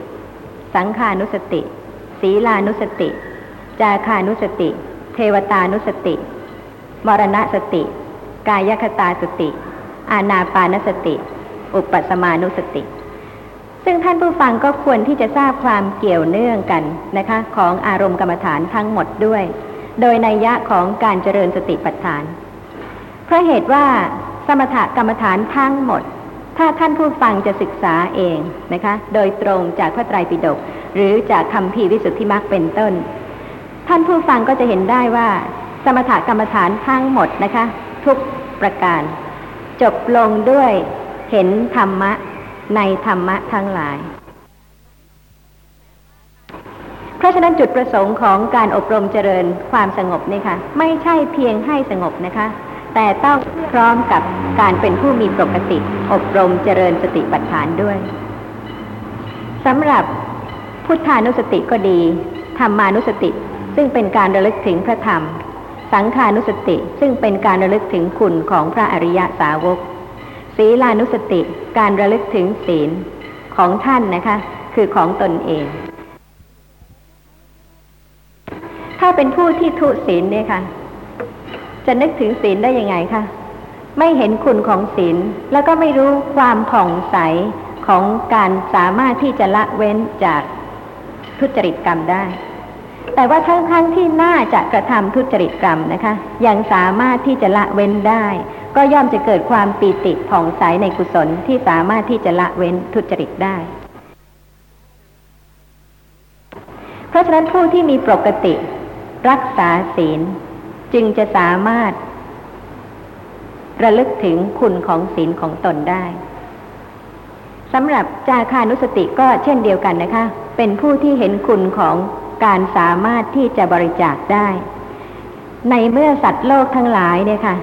สังขานุสติ ศีลานุสติ จาคานุสติ เทวตานุสติ มรณสติ กายคตาสติ อานาปานสติ อุปสมานุสติ ซึ่งท่านผู้ฟังก็ควรที่จะทราบความเกี่ยวเนื่องกันนะคะ ของอารมณ์กรรมฐานทั้งหมดด้วย โดยนัยยะของการเจริญสติปัฏฐาน เพราะเหตุว่า สมถกรรมฐานทั้งหมด ถ้าท่านผู้ฟังจะศึกษาเองนะคะ โดยตรงจากพระไตรปิฎกหรือจากคำพีวิสุทธิมรรคเป็นต้น ท่านผู้ฟังก็จะเห็นได้ว่า สมถกรรมฐานทั้งหมดนะคะ ทุกประการ จบลงด้วยเห็นธรรมะในธรรมะทั้งหลาย เพราะฉะนั้นจุดประสงค์ของการอบรมเจริญความสงบนี่ค่ะ ไม่ใช่เพียงให้สงบนะคะ แต่ต้องพร้อมกับการเป็นผู้มีปกติ อบรมเจริญสติปัฏฐานด้วยสำหรับพุทธานุสติก็ดีธรรมานุสติ ซึ่งเป็นการระลึกถึงพระธรรม สังขานุสติซึ่งเป็นการระลึกถึงคุณของพระอริยสาวก ศีลานุสติการระลึกถึงศีลของท่านนะคะ คือของตนเอง ถ้าเป็นผู้ที่ทุศีลเนี่ยค่ะ จะนึกถึงศีลได้ยังไงคะไม่เห็นคุณของศีลแล้วก็ไม่รู้ความผ่องใสของการสามารถที่จะละเว้นจากทุจริตกรรมได้ แต่ว่าทั้งๆทที่น่าจะกระทำทุจริตกรรมนะคะ ยังสามารถที่จะละเว้นได้ ก็ย่อมจะเกิดความปีติผ่องใสในกุศลที่สามารถที่จะละเว้นทุจริตได้ เพราะฉะนั้นผู้ที่มีปกติ รักษาศีล จึงจะสามารถ ระลึกถึงคุณของศีลของตนได้สำหรับจาคานุสติก็เช่นเดียวกันนะคะ เป็นผู้ที่เห็นคุณของการสามารถที่จะบริจาคได้ ในเมื่อสัตว์โลกทั้งหลายเนี่ยค่ะ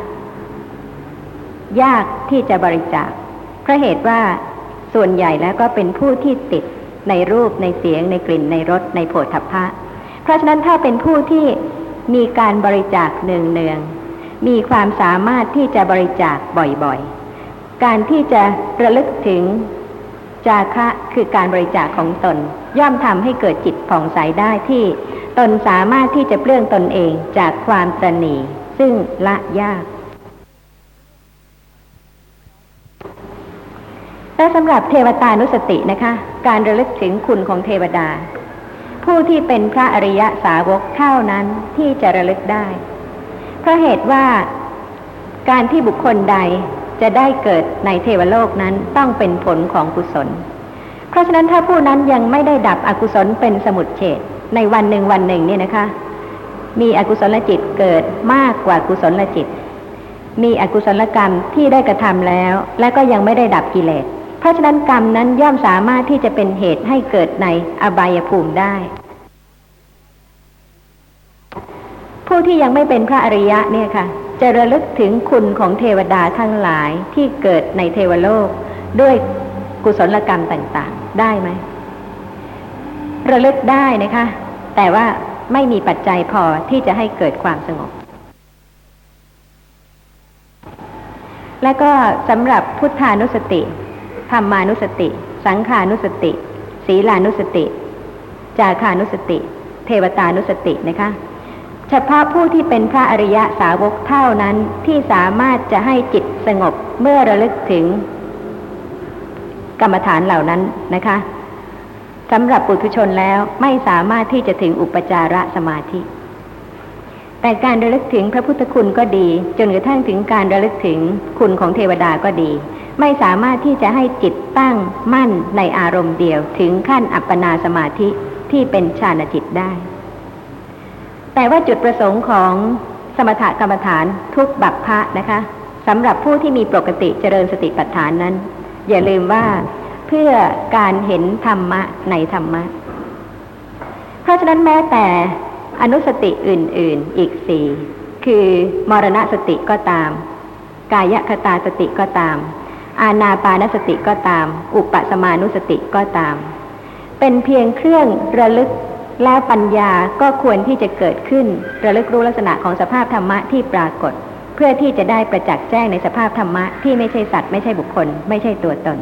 ยากที่จะบริจาคเพราะเหตุว่าส่วนใหญ่แล้วก็เป็นผู้ที่ติดในรูปในเสียงในกลิ่นในรสในโผฏฐัพพะ เพราะฉะนั้นถ้าเป็นผู้ที่ มีการบริจาคเนืองๆมีความสามารถที่จะบริจาคบ่อยๆ การที่จะระลึกถึงจาคะคือการบริจาคของตน ย่อมทำให้เกิดจิตผ่องใสได้ที่ตนสามารถที่จะเปลื้องตนเองจากความตรณีซึ่งละยากและสำหรับเทวตานุสตินะคะ การระลึกถึงคุณของเทวดา ผู้ที่เป็นพระอริยสาวกเท่านั้นที่จะระลึกได้ เพราะเหตุว่าการที่บุคคลใดจะได้เกิดในเทวโลกนั้นต้องเป็นผลของกุศล เพราะฉะนั้นถ้าผู้นั้นยังไม่ได้ดับอกุศลเป็นสมุดเฉดในวันหนึ่งวันหนึ่งเนี่ยนะคะ มีอกุศลจิตเกิดมากกว่ากุศลจิต มีอกุศลกรรมที่ได้กระทำแล้ว และก็ยังไม่ได้ดับกิเลส เพราะฉะนั้นกรรมนั้นย่อมสามารถที่จะเป็นเหตุให้เกิดในอบายภูมิได้ ผู้ที่ยังไม่เป็นพระอริยะเนี่ยค่ะ จะระลึกถึงคุณของเทวดาทั้งหลายที่เกิดในเทวโลก ด้วยกุศลกรรมต่างๆ ได้ไหมระลึกได้นะคะ แต่ว่าไม่มีปัจจัยพอที่จะให้เกิดความสงบและก็สำหรับพุทธานุสติ ธรรมานุสติ สังขานุสติ ศีลานุสติ จาคานุสติ เทวตานุสตินะคะ เฉพาะผู้ที่เป็นพระอริยะสาวกเท่านั้นที่สามารถจะให้จิตสงบเมื่อระลึกถึง กรรมฐานเหล่านั้นนะคะสำหรับปุถุชนแล้วไม่สามารถที่จะถึงอุปจารสมาธิ แต่การระลึกถึงพระพุทธคุณก็ดี จนกระทั่งถึงการระลึกถึงคุณของเทวดาก็ดี ไม่สามารถที่จะให้จิตตั้งมั่นในอารมณ์เดียวถึงขั้นอัปปนาสมาธิที่เป็นฌานจิตได้ แต่ว่าจุดประสงค์ของสมถกรรมฐานทุกบัพพะนะคะสำหรับผู้ที่มีปกติเจริญสติปัฏฐานนั้น อย่าลืมว่าเพื่อการเห็นธรรมะในธรรมะ เพราะฉะนั้นแม้แต่อนุสติอื่น ๆ อีกสี่คือมรณสติก็ตาม กายคตาสติก็ตาม อาณาปานสติก็ตาม อุปสมานุสติก็ตาม เป็นเพียงเครื่องระลึกแล้วปัญญาก็ควรที่จะเกิดขึ้น ระลึกรู้ลักษณะของสภาพธรรมะที่ปรากฏ เพื่อที่จะได้ประจักษ์แจ้งในสภาพธรรมะที่ไม่ใช่สัตว์ไม่ใช่บุคคล ไม่ใช่ตัวตน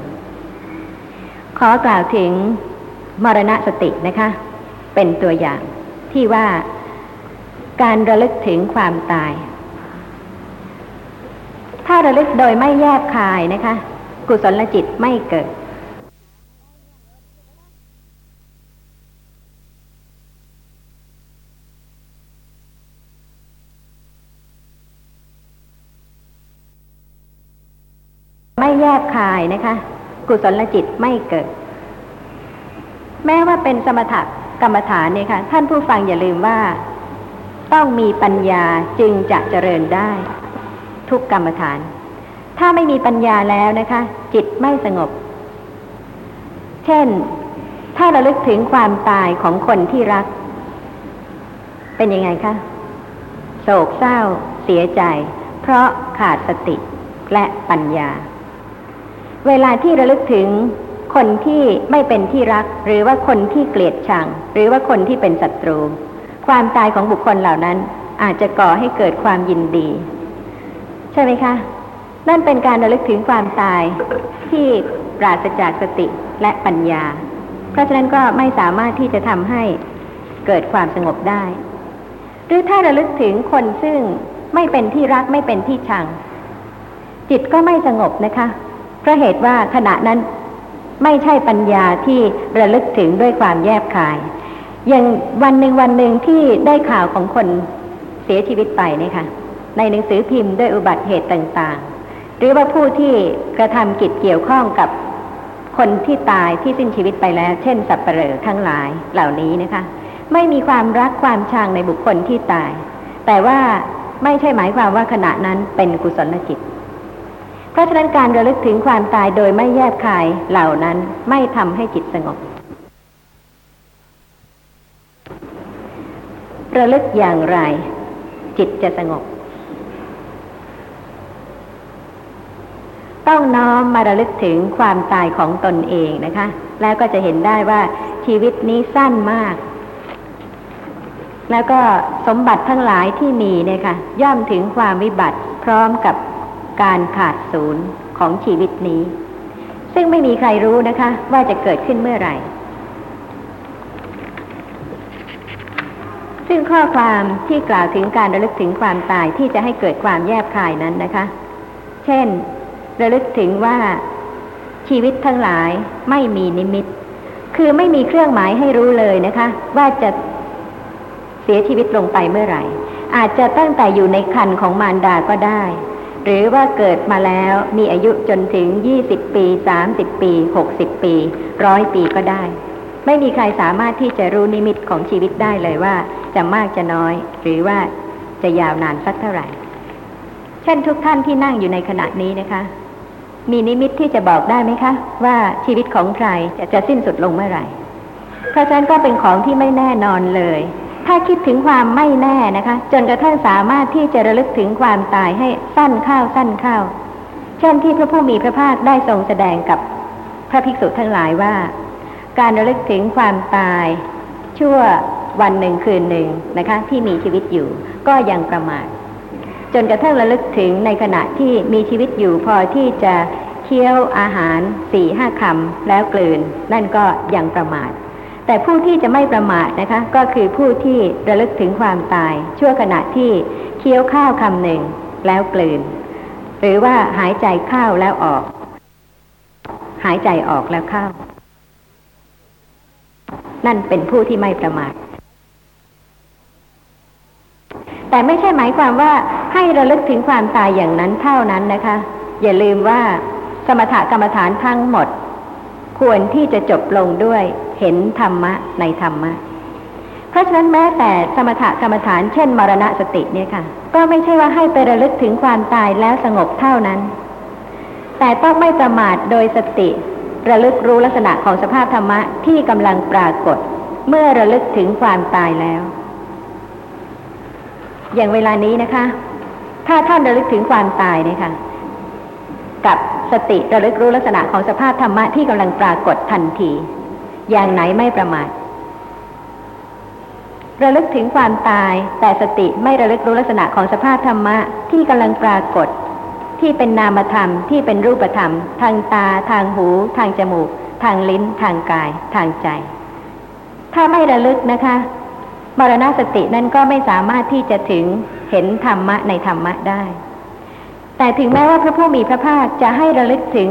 ขอกล่าวถึงมรณะสตินะคะ เป็นตัวอย่างที่ว่าการระลึกถึงความตาย ถ้าระลึกโดยไม่แยบคายนะคะ กุศลจิตไม่เกิดไม่แยบคายนะคะ กุศลจิตไม่เกิด แม้ว่าเป็นสมถกรรมฐานเนี่ยค่ะ ท่านผู้ฟังอย่าลืมว่า ต้องมีปัญญาจึงจะเจริญได้ ทุกกรรมฐาน ถ้าไม่มีปัญญาแล้วนะคะ จิตไม่สงบ เช่น ถ้าเราลึกถึงความตายของคนที่รัก เป็นยังไงคะโศกเศร้า เสียใจ เพราะขาดสติและปัญญา เวลาที่ระลึกถึงคนที่ไม่เป็นที่รัก หรือว่าคนที่เกลียดชัง หรือว่าคนที่เป็นศัตรู ความตายของบุคคลเหล่านั้นอาจจะก่อให้เกิดความยินดี ช่ไหมคะ นั่นเป็นการระลึกถึงความตายที่ปราศจากสติและปัญญา เพราะฉะนั้นก็ไม่สามารถที่จะทำให้เกิดความสงบได้ หรือถ้าระลึกถึงคนซึ่งไม่เป็นที่รักไม่เป็นที่ชัง จิตก็ไม่สงบนะคะเพราะเหตุว่าขณะนั้นไม่ใช่ปัญญาที่ระลึกถึงด้วยความแยบคาย อย่างวันหนึ่งวันหนึ่งที่ได้ข่าวของคนเสียชีวิตไปเนี่ยค่ะ ในหนังสือพิมพ์ด้วยอุบัติเหตุต่างๆ หรือว่าผู้ที่กระทำกิจเกี่ยวข้องกับคนที่ตายที่สิ้นชีวิตไปแล้ว เช่น สับเปลอทั้งหลายเหล่านี้นะคะ ไม่มีความรักความชังในบุคคลที่ตาย แต่ว่าไม่ใช่หมายความว่าขณะนั้นเป็นกุศลจิต เพราะฉะนั้นการระลึกถึงความตายโดยไม่แยบคายเหล่านั้นไม่ทำให้จิตสงบระลึกอย่างไร จิตจะสงบ ต้องน้อมมาระลึกถึงความตายของตนเองนะคะ แล้วก็จะเห็นได้ว่าชีวิตนี้สั้นมาก แล้วก็สมบัติทั้งหลายที่มีเนี่ยค่ะ ย่อมถึงความวิบัติพร้อมกับการขาดศูนย์ของชีวิตนี้ ซึ่งไม่มีใครรู้นะคะ ว่าจะเกิดขึ้นเมื่อไหร่ ซึ่งข้อความที่กล่าวถึงการระลึกถึงความตายที่จะให้เกิดความแยบคายนั้นนะคะ เช่น ระลึกถึงว่า ชีวิตทั้งหลายไม่มีนิมิต คือไม่มีเครื่องหมายให้รู้เลยนะคะ ว่าจะเสียชีวิตลงไปเมื่อไหร่ อาจจะตั้งแต่อยู่ในคันของมารดาก็ได้ หรือว่าเกิดมาแล้วมีอายุจนถึงยี่สิบปีสามสิบปีหกสิบปีร้อยปีก็ได้ ไม่มีใครสามารถที่จะรู้นิมิตของชีวิตได้เลยว่า จะมากจะน้อย หรือว่าจะยาวนานสักเท่าไหร่เช่นทุกท่านที่นั่งอยู่ในขณะนี้นะคะ มีนิมิตที่จะบอกได้ไหมคะ ว่าชีวิตของใครจะจะสิ้นสุดลงเมื่อไหร่ เพราะฉะนั้นก็เป็นของที่ไม่แน่นอนเลย ถ้าคิดถึงความไม่แน่นะคะ จนกระทั่งสามารถที่จะระลึกถึงความตายให้สั้นเข้าสั้นเข้าเช่นที่พระผู้มีพระภาคได้ทรงแสดงกับพระภิกษุทั้งหลายว่า การระลึกถึงความตาย ชั่ววันหนึ่งคืนหนึ่งนะคะ ที่มีชีวิตอยู่ก็ยังประมาท จนกระทั่งระลึกถึงในขณะที่มีชีวิตอยู่พอที่จะเคี้ยวอาหารสี่ห้าคำแล้วกลืน นั่นก็ยังประมาท แต่ผู้ที่จะไม่ประมาทนะคะ ก็คือผู้ที่ระลึกถึงความตาย ชั่วขณะที่เคี้ยวข้าวคำหนึ่งแล้วกลืน หรือว่าหายใจเข้าแล้วออก หายใจออกแล้วเข้านั่นเป็นผู้ที่ไม่ประมาท แต่ไม่ใช่หมายความว่าให้ระลึกถึงความตายอย่างนั้นเท่านั้นนะคะ อย่าลืมว่าสมถกรรมฐานทั้งหมด ควรที่จะจบลงด้วยเห็นธรรมะในธรรมะ เพราะฉะนั้นแม้แต่สมถกรรมฐานเช่นมรณะสติเนี่ยค่ะ ก็ไม่ใช่ว่าให้ไประลึกถึงความตายแล้วสงบเท่านั้น แต่ต้องไม่ประมาทโดยสติ ระลึกรู้ลักษณะของสภาพธรรมะที่กำลังปรากฏ เมื่อระลึกถึงความตายแล้ว อย่างเวลานี้นะคะ ถ้าท่านระลึกถึงความตายเนี่ยค่ะ กับสติระลึกรู้ลักษณะของสภาพธรรมะที่กำลังปรากฏทันที อย่างไหนไม่ประมาทระลึกถึงความตายแต่สติไม่ระลึกรู้ลักษณะของสภาพธรรมะที่กำลังปรากฏ ที่เป็นนามธรรมที่เป็นรูปธรรม ทางตา ทางหู ทางจมูก ทางลิ้น ทางกาย ทางใจ ถ้าไม่ระลึกนะคะ มรณสตินั้นก็ไม่สามารถที่จะถึงเห็นธรรมะในธรรมะได้ แต่ถึงแม้ว่าพระผู้มีพระภาคจะให้ระลึกถึง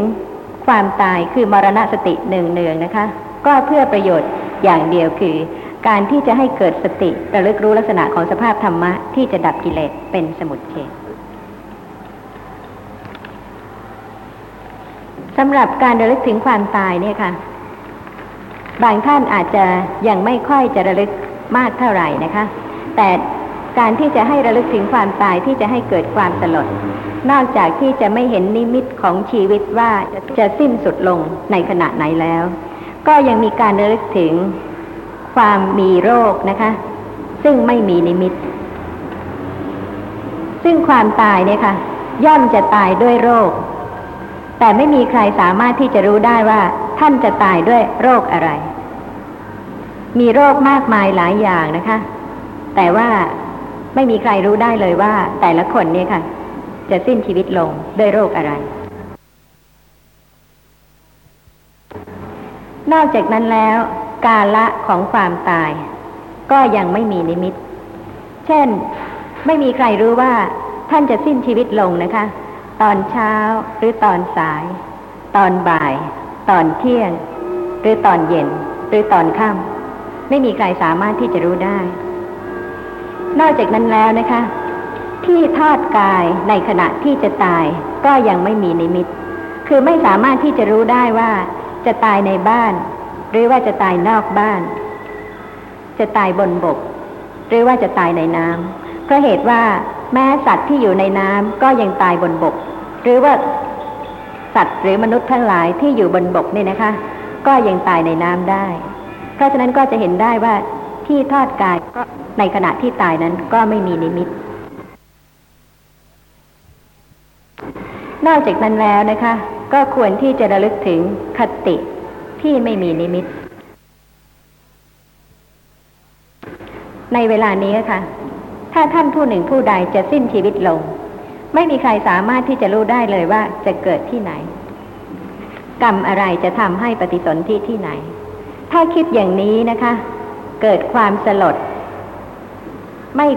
ความตายคือมรณสติหนึ่งเนืองนะคะ ก็เพื่อประโยชน์อย่างเดียวคือ การที่จะให้เกิดสติระลึกรู้ลักษณะของสภาพธรรมะที่จะดับกิเลสเป็นสมุทเฉทสำหรับการระลึกถึงความตายเนี่ยค่ะ บางท่านอาจจะยังไม่ค่อยจะระลึก มากเท่าไหร่นะคะ แต่การที่จะให้ระลึกถึงความตายที่จะให้เกิดความสลด นอกจากที่จะไม่เห็นนิมิตของชีวิตว่าจะสิ้นสุดลงในขณะไหนแล้ว ก็ยังมีการระลึกถึงความมีโรคนะคะ ซึ่งไม่มีนิมิต ซึ่งความตายเนี่ยค่ะ ย่อมจะตายด้วยโรค แต่ไม่มีใครสามารถที่จะรู้ได้ว่าท่านจะตายด้วยโรคอะไร มีโรคมากมายหลายอย่างนะคะ แต่ว่าไม่มีใครรู้ได้เลยว่า แต่ละคนเนี่ยค่ะ จะสิ้นชีวิตลงด้วยโรคอะไร นอกจากนั้นแล้ว กาละของความตาย ก็ยังไม่มีนิมิต เช่น ไม่มีใครรู้ว่า ท่านจะสิ้นชีวิตลงนะคะ ตอนเช้าหรือตอนสาย ตอนบ่าย ตอนเที่ยง หรือตอนเย็น หรือตอนค่ำ ไม่มีใครสามารถที่จะรู้ได้ นอกจากนั้นแล้วนะคะ ที่ทอดกายในขณะที่จะตายก็ยังไม่มีนิมิต คือไม่สามารถที่จะรู้ได้ว่า จะตายในบ้าน หรือว่าจะตายนอกบ้าน จะตายบนบก หรือว่าจะตายในน้ำเพราะเหตุว่าแม้สัตว์ที่อยู่ในน้ำก็ยังตายบนบก หรือว่าสัตว์หรือมนุษย์ทั้งหลายที่อยู่บนบกนี่นะคะ ก็ยังตายในน้ำได้ เพราะฉะนั้นก็จะเห็นได้ว่าที่ทอดกายก็ในขณะที่ตายนั้นก็ไม่มีนิมิต นอกจากนั้นแล้วนะคะ ก็ควรที่จะระลึกถึงคติที่ไม่มีนิมิต ในเวลานี้ค่ะ ถ้าท่านผู้หนึ่งผู้ใดจะสิ้นชีวิตลง ไม่มีใครสามารถที่จะรู้ได้เลยว่าจะเกิดที่ไหน กรรมอะไรจะทำให้ปฏิสนธิที่ไหน ถ้าคิดอย่างนี้นะคะ เกิดความสลด ไม่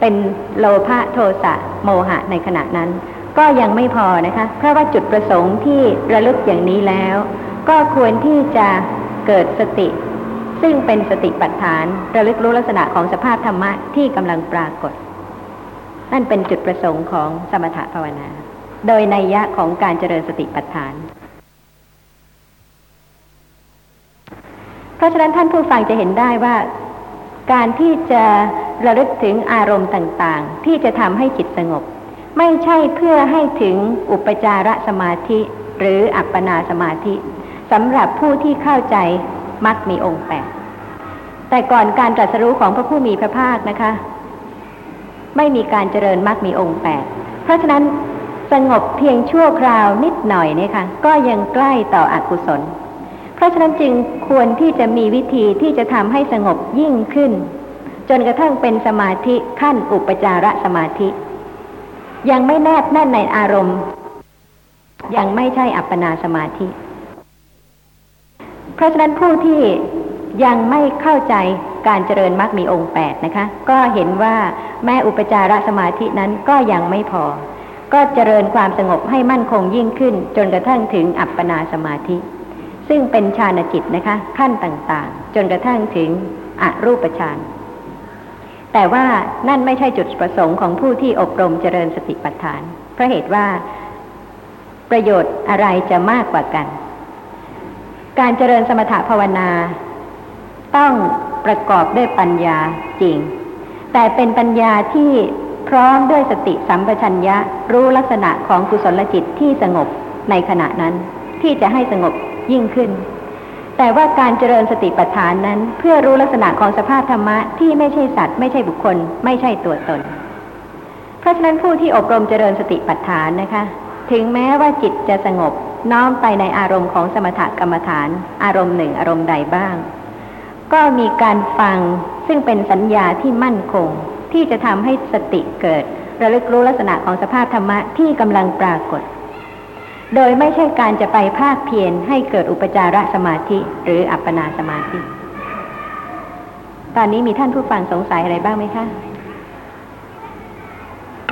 เป็นโลภะโทสะโมหะในขณะนั้น ก็ยังไม่พอนะคะ เพราะว่าจุดประสงค์ที่ระลึกอย่างนี้แล้ว ก็ควรที่จะเกิดสติ ซึ่งเป็นสติปัฏฐาน ระลึกรู้ลักษณะของสภาพธรรมะที่กำลังปรากฏ นั่นเป็นจุดประสงค์ของสมถภาวนา โดยในยะของการเจริญสติปัฏฐาน เพ ราะฉะนั้นท่านผู้ฟังจะเห็นได้ว่า การที่จะระลึกถึงอารมณ์ต่างๆ ที่จะทำให้จิตสงบ ไม่ใช่เพื่อให้ถึงอุปจารสมาธิหรืออัปปนาสมาธิสำหรับผู้ที่เข้าใจมักมีองค์แปดแต่ก่อนการตรัสรู้ของพระผู้มีพระภาคนะคะ ไม่มีการเจริญมักมีองค์แปดเพราะฉะนั้นสงบเพียงชั่วคราวนิดหน่อยนี่ยค่ะก็ยังใกล้ต่ออกุศล เพราะฉะนั้นจึงควรที่จะมีวิธีที่จะทำให้สงบยิ่งขึ้น จนกระทั่งเป็นสมาธิขั้นอุปจารสมาธิ ยังไม่แนบแน่นในอารมณ์ ยังไม่ใช่อัปปนาสมาธิ เพราะฉะนั้นผู้ที่ยังไม่เข้าใจการเจริญมรรคมีองค์แปดนะคะ ก็เห็นว่าแม้อุปจารสมาธินั้นก็ยังไม่พอ ก็เจริญความสงบให้มั่นคงยิ่งขึ้น จนกระทั่งถึงอัปปนาสมาธิ ซึ่งเป็นฌานจิตนะคะ ขั้นต่างๆ จนกระทั่งถึงอรูปฌานแต่ว่านั่นไม่ใช่จุดประสงค์ของผู้ที่อบรมเจริญสติปัฏฐาน เพราะเหตุว่าประโยชน์อะไรจะมากกว่ากัน การเจริญสมถภาวนา ต้องประกอบด้วยปัญญาจริง แต่เป็นปัญญาที่พร้อมด้วยสติสัมปชัญญะรู้ลักษณะของกุศลจิตที่สงบในขณะนั้น ที่จะให้สงบ ยิ่งขึ้น แต่ว่าการเจริญสติปัฏฐานนั้น เพื่อรู้ลักษณะของสภาพธรรมะที่ไม่ใช่สัตว์ไม่ใช่บุคคล ไม่ใช่ตัวตน เพราะฉะนั้นผู้ที่อบรมเจริญสติปัฏฐานนะคะ ถึงแม้ว่าจิตจะสงบน้อมไปในอารมณ์ของสมถกรรมฐาน อารมณ์หนึ่งอารมณ์ใดบ้าง ก็มีการฟังซึ่งเป็นสัญญาที่มั่นคง ที่จะทำให้สติเกิด ระลึกรู้ลักษณะของสภาพธรรมะที่กำลังปรากฏ โดยไม่ใช่การจะไปภาคเพียรให้เกิดอุปจารสมาธิหรืออัปปนาสมาธิ ตอนนี้มีท่านผู้ฟังสงสัยอะไรบ้างไหมคะ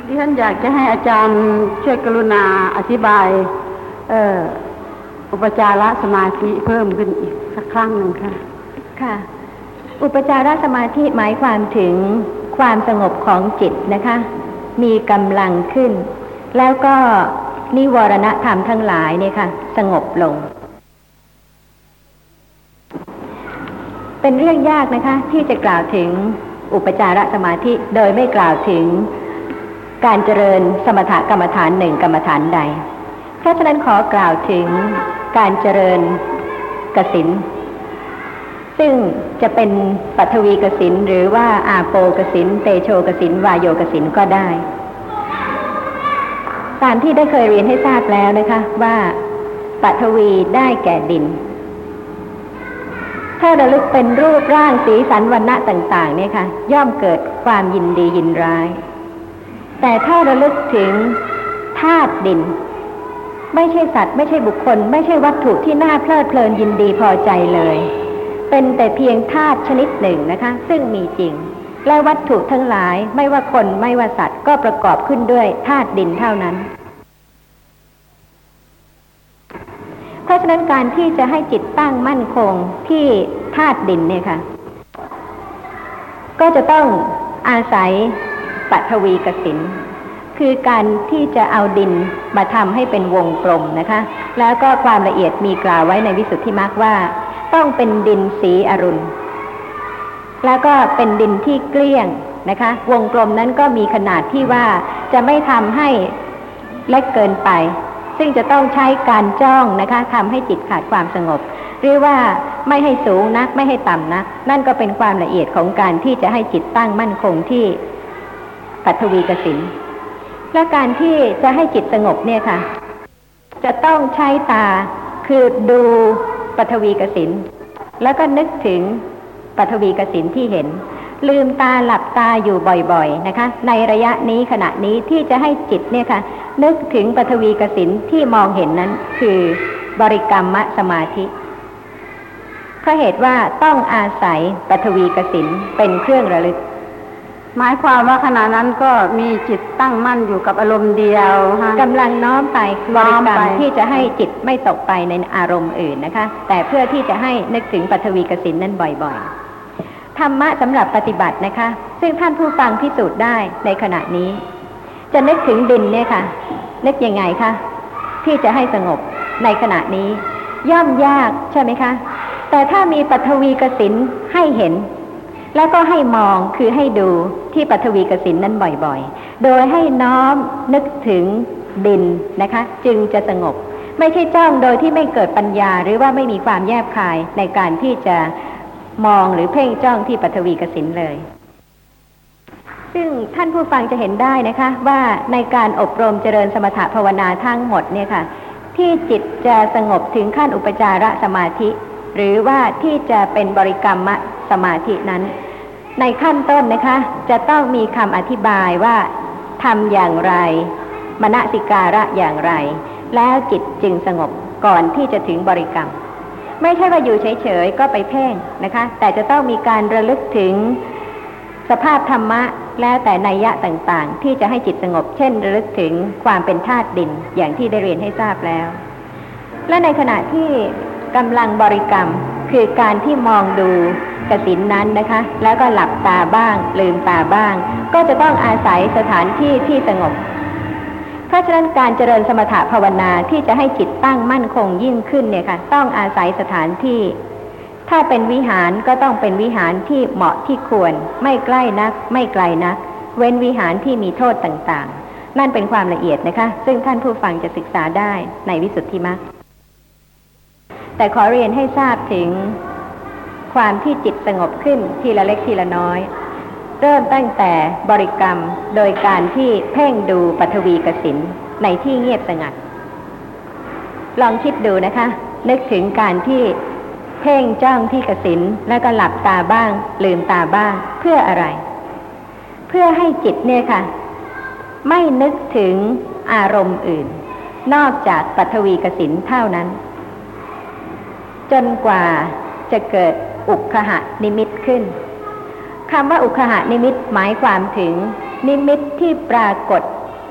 ดิฉันอยากจะให้อาจารย์ช่วยกรุณาอธิบาย เอ่ออุปจารสมาธิเพิ่มขึ้นอีกสักครั้งหนึ่งค่ะ ค่ะ อุปจารสมาธิหมายความถึงความสงบของจิตนะคะ มีกำลังขึ้น แล้วก็ นิวรณธรรมทั้งหลายเนี่ยค่ะสงบลง เป็นเรื่องยากนะคะ ที่จะกล่าวถึงอุปจารสมาธิโดยไม่กล่าวถึงการเจริญสมถกรรมฐานหนึ่งกรรมฐานใด เพราะฉะนั้นขอกล่าวถึงการเจริญกสินซึ่งจะเป็นปัทวีกสินหรือว่าอาโปกสินเตโชกสินวายโยกสินก็ได้ ตามที่ได้เคยเรียนให้ทราบแล้วนะคะว่าปัทวีได้แก่ดิน ถ้าระลึกเป็นรูปร่างสีสันวันณะต่างๆ เนี่ยค่ะ ย่อมเกิดความยินดียินร้าย แต่ถ้าระลึกถึงธาตุดิน ไม่ใช่สัตว์ ไม่ใช่บุคคล ไม่ใช่วัตถุที่น่าเพลิดเพลินยินดีพอใจเลย เป็นแต่เพียงธาตุชนิดหนึ่งนะคะ ซึ่งมีจริง และวัตถุทั้งหลายไม่ว่าคนไม่ว่าสัตว์ก็ประกอบขึ้นด้วยธาตุดินเท่านั้น เพราะฉะนั้นการที่จะให้จิตตั้งมั่นคงที่ธาตุดินเนี่ยค่ะ ก็จะต้องอาศัยปัทวีกสินคือการที่จะเอาดินมาทำให้เป็นวงกลมนะคะ แล้วก็ความละเอียดมีกล่าวไว้ในวิสุทธิมรรคว่า ต้องเป็นดินสีอรุณ แล้วก็เป็นดินที่เกลี้ยงนะคะ วงกลมนั้นก็มีขนาดที่ว่าจะไม่ทำให้เล็กเกินไป ซึ่งจะต้องใช้การจ้องนะคะทำให้จิตขาดความสงบ หรือว่าไม่ให้สูงนักไม่ให้ต่ำนัก นั่นก็เป็นความละเอียดของการที่จะให้จิตตั้งมั่นคงที่ปัทวีกสินและการที่จะให้จิตสงบเนี่ยค่ะ จะต้องใช้ตาคือดูปฐวีกสินแล้วก็นึกถึง ปฐวีกสินที่เห็น ลืมตาหลับตาอยู่บ่อยๆนะคะ ในระยะนี้ขณะนี้ที่จะให้จิตเนี่ยค่ะ นึกถึงปฐวีกสินที่มองเห็นนั้น คือบริกรรมสมาธิเพราะเหตุว่าต้องอาศัยปฐวีกสินเป็นเครื่องระลึก หมายความว่าขณะนั้นก็มีจิตตั้งมั่นอยู่กับอารมณ์เดียวกำลังน้อมไปบริกรรมที่จะให้จิตไม่ตกไปในอารมณ์อื่นนะคะ แต่เพื่อที่จะให้นึกถึงปัทวีกสินนั้นบ่อยๆ ธรรมะสำหรับปฏิบัตินะคะ ซึ่งท่านผู้ฟังพิสูจน์ได้ในขณะนี้ จะนึกถึงดินเนี่ยค่ะ นึกยังไงคะที่จะให้สงบในขณะนี้ ย่อมยากใช่ไหมคะ แต่ถ้ามีปัทวีกสินให้เห็น แล้วก็ให้มองคือให้ดูที่ปฐวีกสินนั้นบ่อยๆ โดยให้น้อมนึกถึงดินนะคะ จึงจะสงบ ไม่ใช่จ้องโดยที่ไม่เกิดปัญญาหรือว่าไม่มีความแยบคายในการที่จะ มองหรือเพ่งจ้องที่ปฐวีกสินเลย ซึ่งท่านผู้ฟังจะเห็นได้นะคะ ว่าในการอบรมเจริญสมถะภาวนาทั้งหมดเนี่ยค่ะ ที่จิตจะสงบถึงขั้นอุปจารสมาธิ หรือว่าที่จะเป็นบริกรรมสมาธินั้น ในขั้นต้นนะคะ จะต้องมีคำอธิบายว่าทำอย่างไร มณสิการะอย่างไร แล้วจิตจึงสงบก่อนที่จะถึงบริกรรม ไม่ใช่ว่าอยู่เฉยๆก็ไปเพ่งนะคะ แต่จะต้องมีการระลึกถึงสภาพธรรมะแล้วแต่นัยยะต่างๆ ที่จะให้จิตสงบ เช่นระลึกถึงความเป็นธาตุดินอย่างที่ได้เรียนให้ทราบแล้ว และในขณะที่กำลังบริกรรมคือการที่มองดูกสินนั้นนะคะ แล้วก็หลับตาบ้าง ลืมตาบ้าง ก็จะต้องอาศัยสถานที่ที่สงบ เพราะฉะนั้นการเจริญสมถะภาวนาที่จะให้จิตตั้งมั่นคงยิ่งขึ้นเนี่ยค่ะ ต้องอาศัยสถานที่ ถ้าเป็นวิหารก็ต้องเป็นวิหารที่เหมาะที่ควร ไม่ใกล้นัก ไม่ไกลนัก เว้นวิหารที่มีโทษต่างๆ นั่นเป็นความละเอียดนะคะ ซึ่งท่านผู้ฟังจะศึกษาได้ในวิสุทธิมรรคแต่ขอเรียนให้ทราบถึงความที่จิตสงบขึ้นทีละเล็กทีละน้อย เริ่มตั้งแต่บริกรรมโดยการที่เพ่งดูปฐวีกสินในที่เงียบสงัด ลองคิดดูนะคะ นึกถึงการที่เพ่งจ้องที่กสินแล้วก็หลับตาบ้าง ลืมตาบ้าง เพื่ออะไร เพื่อให้จิตเนี่ยค่ะ ไม่นึกถึงอารมณ์อื่น นอกจากปฐวีกสินเท่านั้น จนกว่าจะเกิดอุคหะนิมิตขึ้น คำว่าอุคหะนิมิตหมายความถึง นิมิตที่ปรากฏ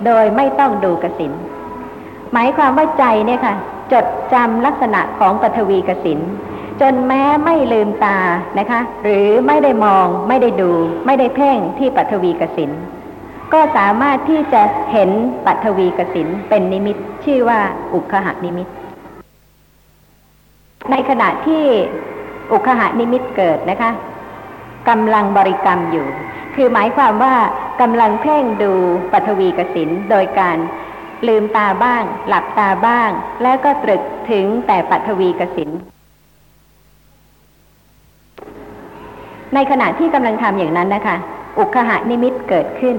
โดยไม่ต้องดูกสินหมายความว่าใจเนี่ยค่ะ จดจำลักษณะของปฐวีกสินจนแม้ไม่ลืมตานะคะ หรือไม่ได้มองไม่ได้ดู ไม่ได้เพ่งที่ปฐวีกสินก็สามารถที่จะเห็นปัทวีกสินเป็นนิมิต ชื่อว่าอุคหะนิมิต ในขณะที่อุคหานิมิตเกิดนะคะ กำลังบริกรรมอยู่ คือหมายความว่ากำลังเพ่งดูปฐวีกสินโดยการลืมตาบ้าง หลับตาบ้าง แล้วก็ตรึกถึงแต่ปัทวีกสินในขณะที่กำลังทำอย่างนั้นนะคะ อุคหานิมิตเกิดขึ้น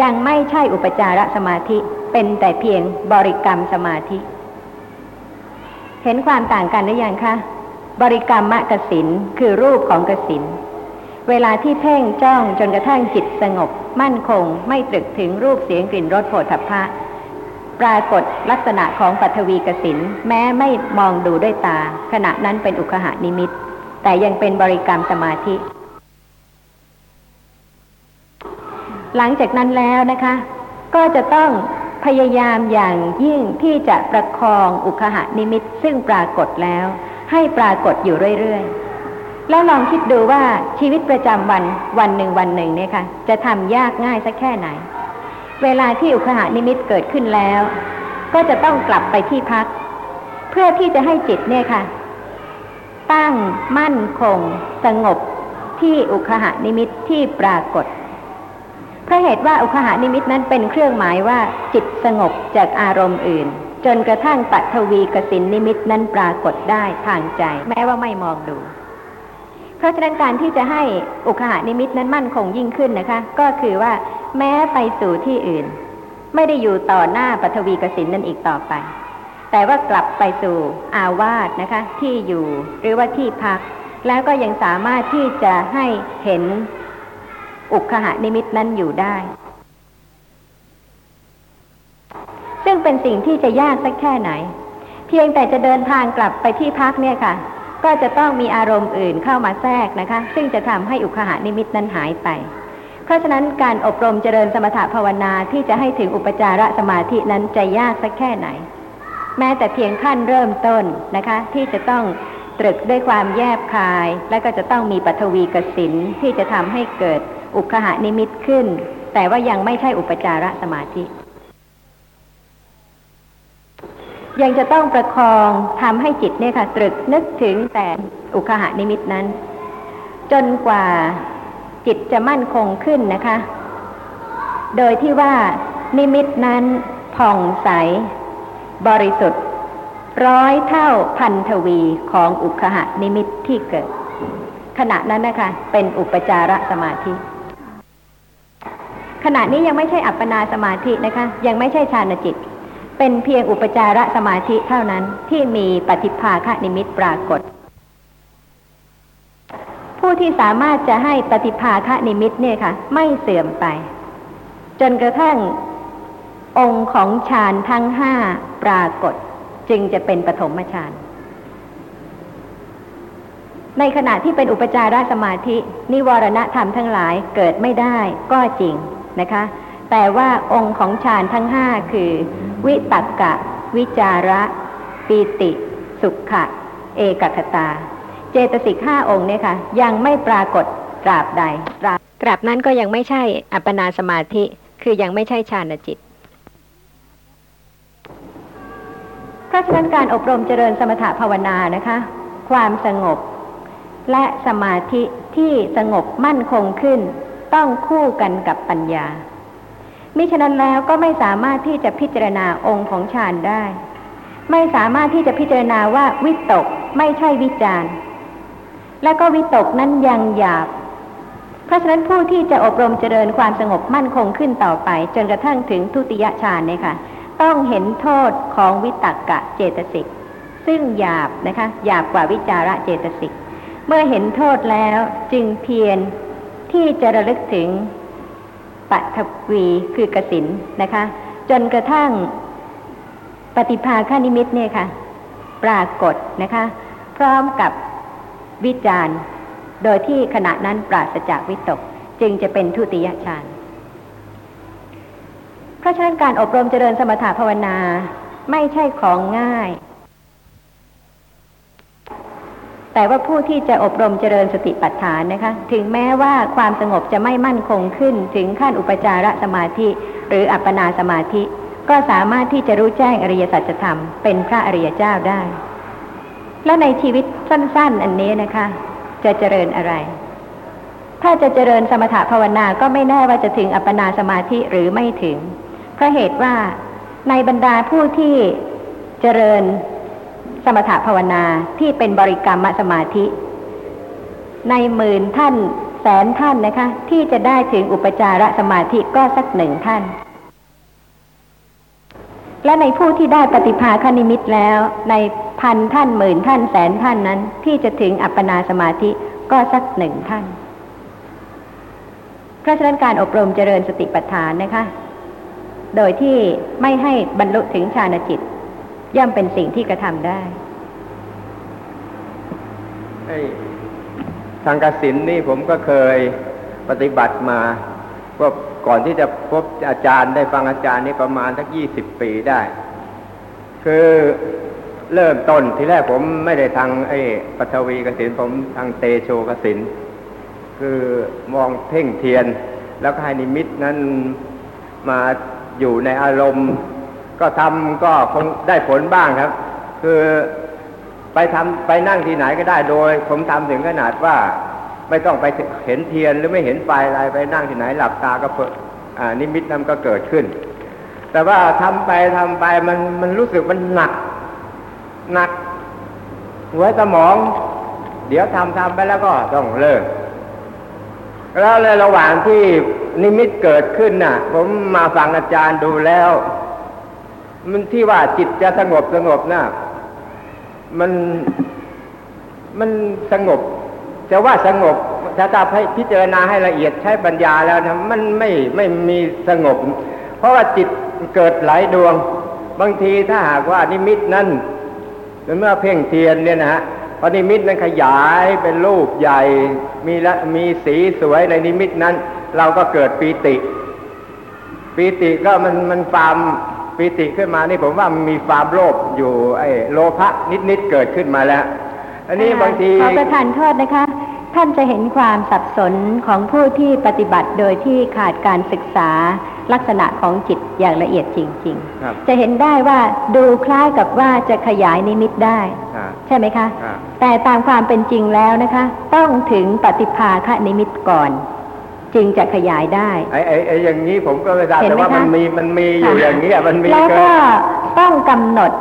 ยังไม่ใช่อุปจารสมาธิเป็นแต่เพียงบริกรรมสมาธิ เห็นความต่างกันหรือยังคะ บริกรรมมะกสินคือรูปของกสิน เวลาที่เพ่งจ้องจนกระทั่งจิตสงบ มั่นคง ไม่ตรึกถึงรูปเสียงกลิ่นรสโผฏฐัพพะ ปรากฏลักษณะของปัทวีกสินแม้ไม่มองดูด้วยตา ขณะนั้นเป็นอุคหานิมิต แต่ยังเป็นบริกรรมสมาธิ หลังจากนั้นแล้วนะคะ ก็จะต้องพยายามอย่างยิ่งที่จะประคองอุคหานิมิต ซึ่งปรากฏแล้ว ให้ปรากฏอยู่เรื่อยๆ แล้วลองคิดดูว่าชีวิตประจำวันวันหนึ่งวันหนึ่งเนี่ยค่ะ จะทำยากง่ายสักแค่ไหน เวลาที่อุคหานิมิตเกิดขึ้นแล้ว ก็จะต้องกลับไปที่พัก เพื่อที่จะให้จิตเนี่ยค่ะ ตั้งมั่นคง สงบที่อุคหานิมิตที่ปรากฏเพราะเหตุว่าอุคหานิมิตนั้นเป็นเครื่องหมายว่าจิตสงบจากอารมณ์อื่น จนกระทั่งปัทวีกสินนิมิตนั้นปรากฏได้ทางใจ แม้ว่าไม่มองดู เพราะฉะนั้นการที่จะให้อุคหานิมิตนั้นมั่นคงยิ่งขึ้นนะคะ ก็คือว่าแม้ไปสู่ที่อื่น ไม่ได้อยู่ต่อหน้าปัทวีกสินนั่นอีกต่อไป แต่ว่ากลับไปสู่อาวาสนะคะ ที่อยู่หรือว่าที่พัก แล้วก็ยังสามารถที่จะให้เห็นอุคหานิมิตนั้นอยู่ได้ ซึ่งเป็นสิ่งที่จะยากสักแค่ไหน เพียงแต่จะเดินทางกลับไปที่พักเนี่ยค่ะ ก็จะต้องมีอารมณ์อื่นเข้ามาแทรกนะคะ ซึ่งจะทำให้อุคหานิมิตนั้นหายไป เพราะฉะนั้นการอบรมเจริญสมถภาวนาที่จะให้ถึงอุปจารสมาธินั้นจะยากสักแค่ไหน แม้แต่เพียงขั้นเริ่มต้นนะคะ ที่จะต้องตรึกด้วยความแยบคาย และก็จะต้องมีปัทวีกสินที่จะทำให้เกิดอุคหานิมิตขึ้น แต่ว่ายังไม่ใช่อุปจารสมาธิ ยังจะต้องประคองทำให้จิตเนี่ยค่ะ ตรึกนึกถึงแต่อุคหานิมิตนั้น จนกว่าจิตจะมั่นคงขึ้นนะคะ โดยที่ว่านิมิตนั้นผ่องใส บริสุทธิ์ ร้อยเท่าพันทวีของอุคหานิมิตที่เกิด ขณะนั้นนะคะ เป็นอุปจารสมาธิขณะนี้ยังไม่ใช่อัปปนาสมาธินะคะ ยังไม่ใช่ฌานจิต เป็นเพียงอุปจารสมาธิเท่านั้นที่มีปฏิภาคนิมิตปรากฏ ผู้ที่สามารถจะให้ปฏิภาคนิมิตเนี่ยค่ะ ไม่เสื่อมไป จนกระทั่งองค์ของฌานทั้งห้าปรากฏ จึงจะเป็นปฐมฌานในขณะที่เป็นอุปจารสมาธิ นิวรณธรรมทั้งหลายเกิดไม่ได้ก็จริงนะคะ แต่ว่าองค์ของฌานทั้งห้าคือ วิตักกะ วิจาระปีติ สุขะ เอกคตา เจตสิกห้าองค์เนี่ยค่ะ ยังไม่ปรากฏตราบใดตราบตราบนั้นก็ยังไม่ใช่อัปปนาสมาธิ คือยังไม่ใช่ฌานจิตเพราะฉะนั้นการอบรมเจริญสมถภาวนานะคะ ความสงบ และสมาธิที่สงบมั่นคงขึ้น ต้องคู่กันกับปัญญา มิฉะนั้นแล้วก็ไม่สามารถที่จะพิจารณาองค์ของฌานได้ ไม่สามารถที่จะพิจารณาว่าวิตกไม่ใช่วิจารและก็วิตกนั้นยังหยาบ เพราะฉะนั้นผู้ที่จะอบรมเจริญความสงบมั่นคงขึ้นต่อไป จนกระทั่งถึงทุติยฌานเนี่ยค่ะ ต้องเห็นโทษของวิตกกะเจตสิก ซึ่งหยาบนะคะหยาบกว่าวิจาระเจตสิก เมื่อเห็นโทษแล้วจึงเพียรที่จะระลึกถึง ปัทวีคือกสินนะคะ จนกระทั่งปฏิภาคานิมิตเนี่ยค่ะ ปรากฏนะคะ พร้อมกับวิจารณ์ โดยที่ขณะนั้นปราศจากวิตก จึงจะเป็นทุติยฌานเพราะฉะนั้นการอบรมเจริญสมถะภาวนาไม่ใช่ของง่าย แต่ว่าผู้ที่จะอบรมเจริญสติปัฏฐานนะคะ ถึงแม้ว่าความสงบจะไม่มั่นคงขึ้น ถึงขั้นอุปจารสมาธิ หรืออัปปนาสมาธิ ก็สามารถที่จะรู้แจ้งอริยสัจธรรมเป็นพระอริยเจ้าได้ และในชีวิตสั้น ๆ อันนี้นะคะ จะเจริญอะไร ถ้าจะเจริญสมถะภาวนาก็ไม่แน่ว่าจะถึงอัปปนาสมาธิหรือไม่ถึงเพราะเหตุว่าในบรรดาผู้ที่เจริญ สมถะภาวนาที่เป็นบริกรรมสมาธิ ในหมื่นท่านแสนท่านนะคะ ที่จะได้ถึงอุปจารสมาธิก็สักหนึ่งท่าน และในผู้ที่ได้ปฏิภาคนิมิตแล้ว ในพันท่านหมื่นท่านแสนท่านนั้น ที่จะถึงอัปปนาสมาธิก็สักหนึ่งท่านเพราะฉะนั้นการอบรมเจริญสติปัฏฐานนะคะ โดยที่ไม่ให้บรรลุถึงฌานจิต ย่อมเป็นสิ่งที่กระทำได้ไอ้ทางกสินนี่ผมก็เคยปฏิบัติมาก็ก่อนที่จะพบอาจารย์ได้ฟังอาจารย์นี่ประมาณสักยี่สิบปีได้ คือเริ่มต้นทีแรกผมไม่ได้ทางไอ้ปัทวีกสินผมทางเตโชกสินคือมองเพ่งเทียน แล้วก็ให้นิมิตนั้นมาอยู่ในอารมณ์ ก็ทำก็คงได้ผลบ้างครับ คือไปทำไปนั่งที่ไหนก็ได้โดย ผมทำถึงขนาดว่า ไม่ต้องไปเห็นเทียนหรือไม่เห็นไฟอะไรไปนั่งที่ไหนหลับตาก็เปิดอ่านิมิตนั้นก็เกิดขึ้น แต่ว่าทำไปทำไปมันมันรู้สึกมันหนัก หนัก หัวสมอง เดี๋ยวทำทำไปแล้วก็ต้องเลิกแล้วในระหว่างที่นิมิตเกิดขึ้นน่ะ ผมมาฟังอาจารย์ดูแล้ว มันที่ว่าจิตจะสงบสงบนะมันมันสงบจะว่าสงบถ้าถ้าให้พิจารณาให้ละเอียดใช้ปัญญาแล้วนะมันไม่ไม่มีสงบ เพราะว่าจิตเกิดหลายดวง บางทีถ้าหากว่านิมิตนั้นเมื่อเพ่งเทียนเนี่ยนะฮะพอนิมิตนั้นขยายเป็นรูปใหญ่ มีละมีสีสวยในนิมิตนั้น เราก็เกิดปีติปีติก็มันมันความ ปีติขึ้นมานี่ผมว่ามันมีความโลภอยู่ไอ้โลภะนิดๆเกิดขึ้นมาแล้ว อันนี้บางทีขอประทานโทษนะคะ ท่านจะเห็นความสับสนของผู้ที่ปฏิบัติโดยที่ขาดการศึกษาลักษณะของจิตอย่างละเอียดจริงครับๆจะเห็นได้ว่าดูคล้ายกับว่าจะขยายนิมิตได้ครับใช่ไหมคะครับแต่ตามความเป็นจริงแล้วนะคะ ต้องถึงปฏิภาคนิมิตก่อน จึงจะขยายได้ไอ้ไอ้ไอ้อย่างนี้ผมก็ไม่ทราบเห็นแต่ไหมว่าคะมันมีมันมีอยู่อย่างนี้ยมันมีแล้วเกิก็นต้องกำหนด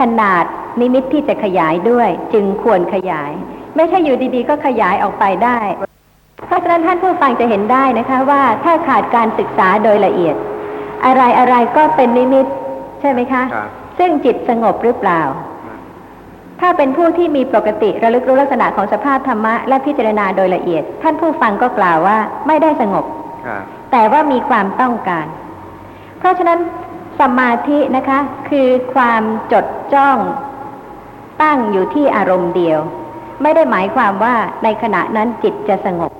ขนาดนิมิตที่จะขยายด้วย จึงควรขยาย ไม่ใช่อยู่ดีๆ ก็ขยายออกไปได้ เพราะฉะนั้นท่านผู้ฟังจะเห็นได้นะคะ ว่าถ้าขาดการศึกษาโดยละเอียด อะไรอะไรก็เป็นนิมิต ใช่ไหมคะครับซึ่งจิตสงบหรือเปล่า ถ้าเป็นผู้ที่มีปกติระลึกรู้ลักษณะของสภาพธรรมะและพิจารณาโดยละเอียด ท่านผู้ฟังก็กล่าวว่าไม่ได้สงบครับแต่ว่ามีความต้องการ เพราะฉะนั้นสมาธินะคะ คือความจดจ้อง ตั้งอยู่ที่อารมณ์เดียว ไม่ได้หมายความว่าในขณะนั้นจิตจะสงบ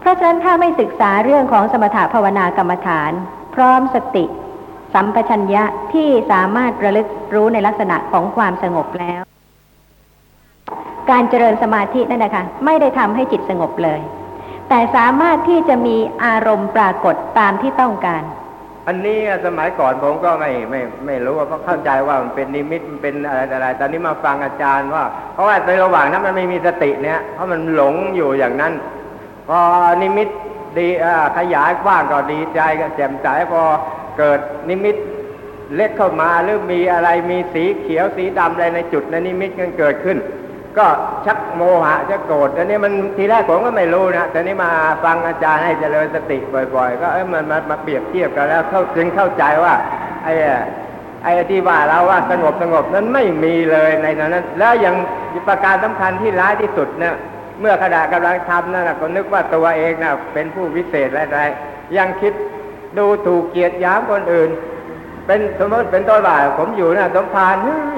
เพราะฉะนั้นถ้าไม่ศึกษาเรื่องของสมถะภาวนากรรมฐาน พร้อมสติ สัมปชัญญะที่สามารถระลึกรู้ในลักษณะของความสงบแล้ว การเจริญสมาธินั่นนะคะไม่ได้ทำให้จิตสงบเลย แต่สามารถที่จะมีอารมณ์ปรากฏตามที่ต้องการ อันนี้สมัยก่อนผมก็ไม่ไม่ไม่รู้ว่าเพราะเข้าใจว่ามันเป็นนิมิตมันเป็นอะไรอะไร ตอนนี้มาฟังอาจารย์ว่า เพราะว่าในระหว่างนั้นมันไม่มีสติเนี่ยเพราะมันหลงอยู่อย่างนั้น พอนิมิตดีขยายกว้างก็ดีใจก็แจ่มใสพอ เกิดนิมิตเล็กเข้ามาหรือมีอะไรมีสีเขียวสีดำอะไรในจุดในนิมิตกันเกิดขึ้น ก็ชักโมหะจะโกรธอันนี้มันทีแรกผมก็ไม่รู้นะแต่นี่มาฟังอาจารย์ให้เจริญสติบ่อย ๆ ก็เอ้มันมามาเปรียบเทียบกันแล้วเข้าจึงเข้าใจว่าไอ้ไอ้ที่ว่าเราว่าสงบสงบนั้นไม่มีเลยในนั้น แล้วยังประการสำคัญที่ร้ายที่สุดเนี่ยเมื่อขณะกำลังทำนั่นนะก็นึกว่าตัวเองนะเป็นผู้วิเศษอะไรๆยังคิด ดูถูกเกียรติหยามคนอื่น เป็นสมมติเป็นต้นว่าผมอยู่นะสมภาร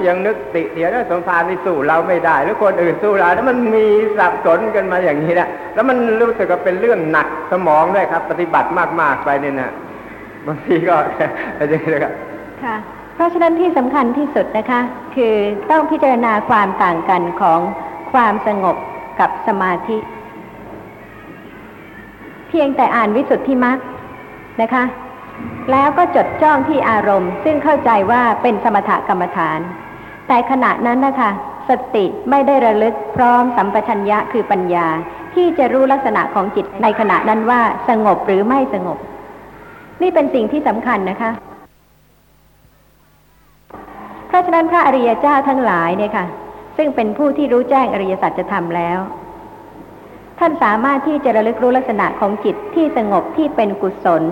ยังนึกติเถียงว่าสมภารนี่สู้เราไม่ได้ หรือคนอื่นสู้เราแล้วมันมีสับสนกันมาอย่างนี้นะแล้วมันรู้สึกว่าเป็นเรื่องหนักสมองด้วยครับ ปฏิบัติมากๆไปเนี่ยนะบางทีก็อะไรอย่างนี้ครับค่ะเพราะฉะนั้นที่สำคัญที่สุดนะคะ คือต้องพิจารณาความต่างกันของความสงบกับสมาธิ เพียงแต่อ่านวิสุทธิมรรค นะคะ แล้วก็จดจ้องที่อารมณ์ ซึ่งเข้าใจว่าเป็นสมถกรรมฐาน แต่ขณะนั้นนะคะสติไม่ได้ระลึกพร้อมสัมปชัญญะคือปัญญาที่จะรู้ลักษณะของจิตในขณะนั้นว่าสงบหรือไม่สงบ นี่เป็นสิ่งที่สำคัญนะคะ เพราะฉะนั้นพระอริยเจ้าทั้งหลายเนี่ยค่ะ ซึ่งเป็นผู้ที่รู้แจ้งอริยสัจธรรมแล้ว ท่านสามารถที่จะระลึกรู้ลักษณะของจิตที่สงบที่เป็นกุศล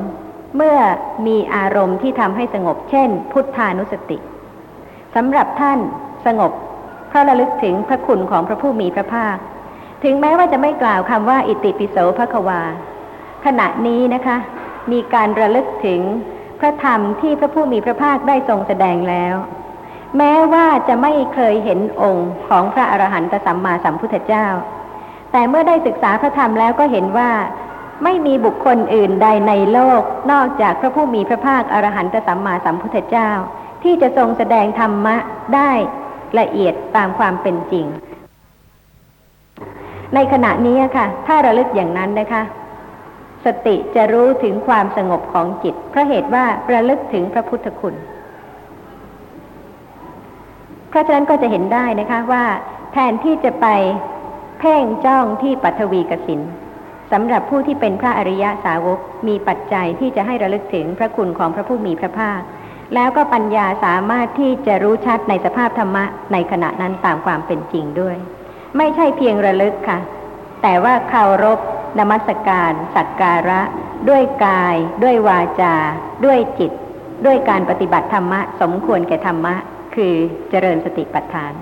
เมื่อมีอารมณ์ที่ทำให้สงบ เช่น พุทธานุสติสำหรับท่านสงบเพราะระลึกถึงพระคุณของพระผู้มีพระภาค ถึงแม้ว่าจะไม่กล่าวคำว่าอิติปิโสภควา ขณะนี้นะคะ มีการระลึกถึงพระธรรมที่พระผู้มีพระภาคได้ทรงแสดงแล้ว แม้ว่าจะไม่เคยเห็นองค์ของพระอรหันตสัมมาสัมพุทธเจ้า แต่เมื่อได้ศึกษาพระธรรมแล้วก็เห็นว่า ไม่มีบุคคลอื่นใดในโลก นอกจากพระผู้มีพระภาคอรหันตสัมมาสัมพุทธเจ้า ที่จะทรงแสดงธรรมะได้ละเอียดตามความเป็นจริง ในขณะนี้ค่ะ ถ้าระลึกอย่างนั้นนะคะ สติจะรู้ถึงความสงบของจิต เพราะเหตุว่าระลึกถึงพระพุทธคุณเพราะฉะนั้นก็จะเห็นได้นะคะว่าแทนที่จะไป เพ่งจ้องที่ปัทวีกสินสำหรับผู้ที่เป็นพระอริยะสาวกมีปัจจัยที่จะให้ระลึกถึงพระคุณของพระผู้มีพระภาค แล้วก็ปัญญาสามารถที่จะรู้ชัดในสภาพธรรมะในขณะนั้นตามความเป็นจริงด้วย ไม่ใช่เพียงระลึกค่ะ แต่ว่าเคารพนมัสการ สักการะ ด้วยกาย ด้วยวาจา ด้วยจิต ด้วยการปฏิบัติธรรมะ สมควรแก่ธรรมะ คือเจริญสติปัฏฐาน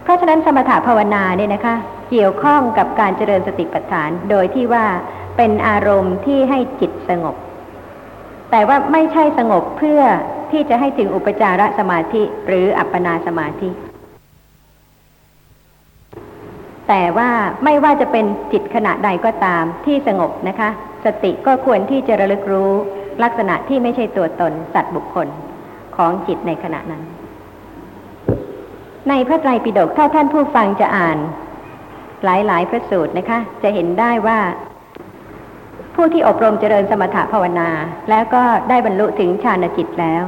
เพ ราะฉะนั้นสมถะภาวนาเนี่ยนะคะ เกี่ยวข้องกับการเจริญสติปัฏฐาน โดยที่ว่าเป็นอารมณ์ที่ให้จิตสงบ แต่ว่าไม่ใช่สงบเพื่อที่จะให้ถึงอุปจารสมาธิหรืออัปปนาสมาธิ แต่ว่าไม่ว่าจะเป็นจิตขณะใดก็ตามที่สงบนะคะ สติก็ควรที่จะระลึกรู้ลักษณะที่ไม่ใช่ตัวตนสัตว์บุคคลของจิตในขณะนั้น ในพระไตรปิฎกถ้าท่านผู้ฟังจะอ่าน หลายๆ พระสูตรนะคะ จะเห็นได้ว่า ผู้ที่อบรมเจริญสมถะภาวนา แล้วก็ได้บรรลุถึงฌานจิตแล้ว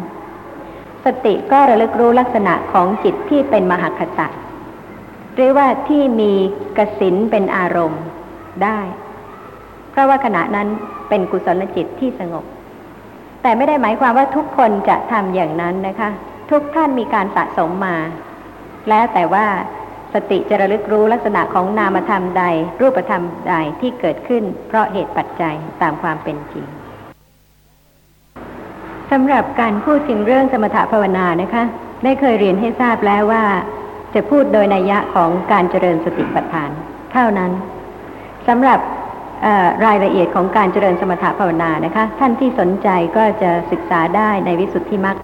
สติก็ระลึกรู้ลักษณะของจิตที่เป็นมหคตะหรือว่าที่มีกสินเป็นอารมณ์ได้ เพราะว่าขณะนั้นเป็นกุศลจิตที่สงบ แต่ไม่ได้หมายความว่าทุกคนจะทำอย่างนั้นนะคะ ทุกท่านมีการสะสมมา แล้วแต่ว่าสติจะระลึกรู้ลักษณะของนามธรรมใด รูปธรรมใดที่เกิดขึ้น เพราะเหตุปัจจัยตามความเป็นจริงสำหรับการพูดถึงเรื่องสมถภาวนานะคะ ได้เคยเรียนให้ทราบแล้วว่า จะพูดโดยนัยยะของการเจริญสติปัฏฐาน เท่านั้นสำหรับรายละเอียดของการเจริญสมถภาวนานะคะ ท่านที่สนใจก็จะศึกษาได้ในวิสุทธิมรรค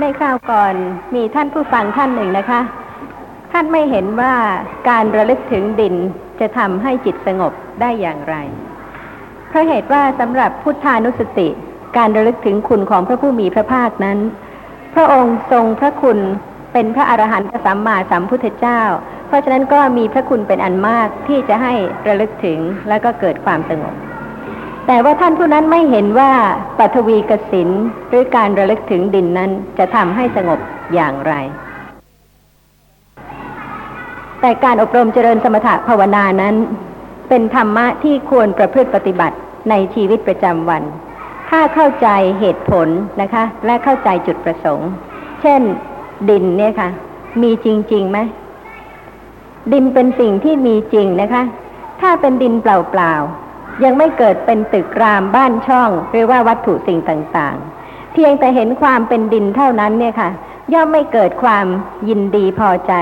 ในคราวก่อนมีท่านผู้ฟังท่านหนึ่งนะคะ ท่านไม่เห็นว่าการระลึกถึงดินจะทำให้จิตสงบได้อย่างไร เพราะเหตุว่าสำหรับพุทธานุสติ การระลึกถึงคุณของพระผู้มีพระภาคนั้น พระองค์ทรงพระคุณเป็นพระอรหันตสัมมาสัมพุทธเจ้า เพราะฉะนั้นก็มีพระคุณเป็นอันมากที่จะให้ระลึกถึงและก็เกิดความสงบ แต่ว่าท่านผู้นั้นไม่เห็นว่าปัทวีกสินหรือการระลึกถึงดินนั้นจะทำให้สงบอย่างไร แต่การอบรมเจริญสมถะภาวนานั้น เป็นธรรมะที่ควรประพฤติปฏิบัติในชีวิตประจำวัน ถ้าเข้าใจเหตุผลนะคะ และเข้าใจจุดประสงค์ เช่น ดินเนี่ยค่ะ มีจริงๆไหมดินเป็นสิ่งที่มีจริงนะคะ ถ้าเป็นดินเปล่า ยังไม่เกิดเป็นตึกรามบ้านช่อง หรือว่าวัตถุสิ่งต่างๆ เพียงแต่เห็นความเป็นดินเท่านั้นเนี่ยค่ะ ย่อมไม่เกิดความยินดีพอใจ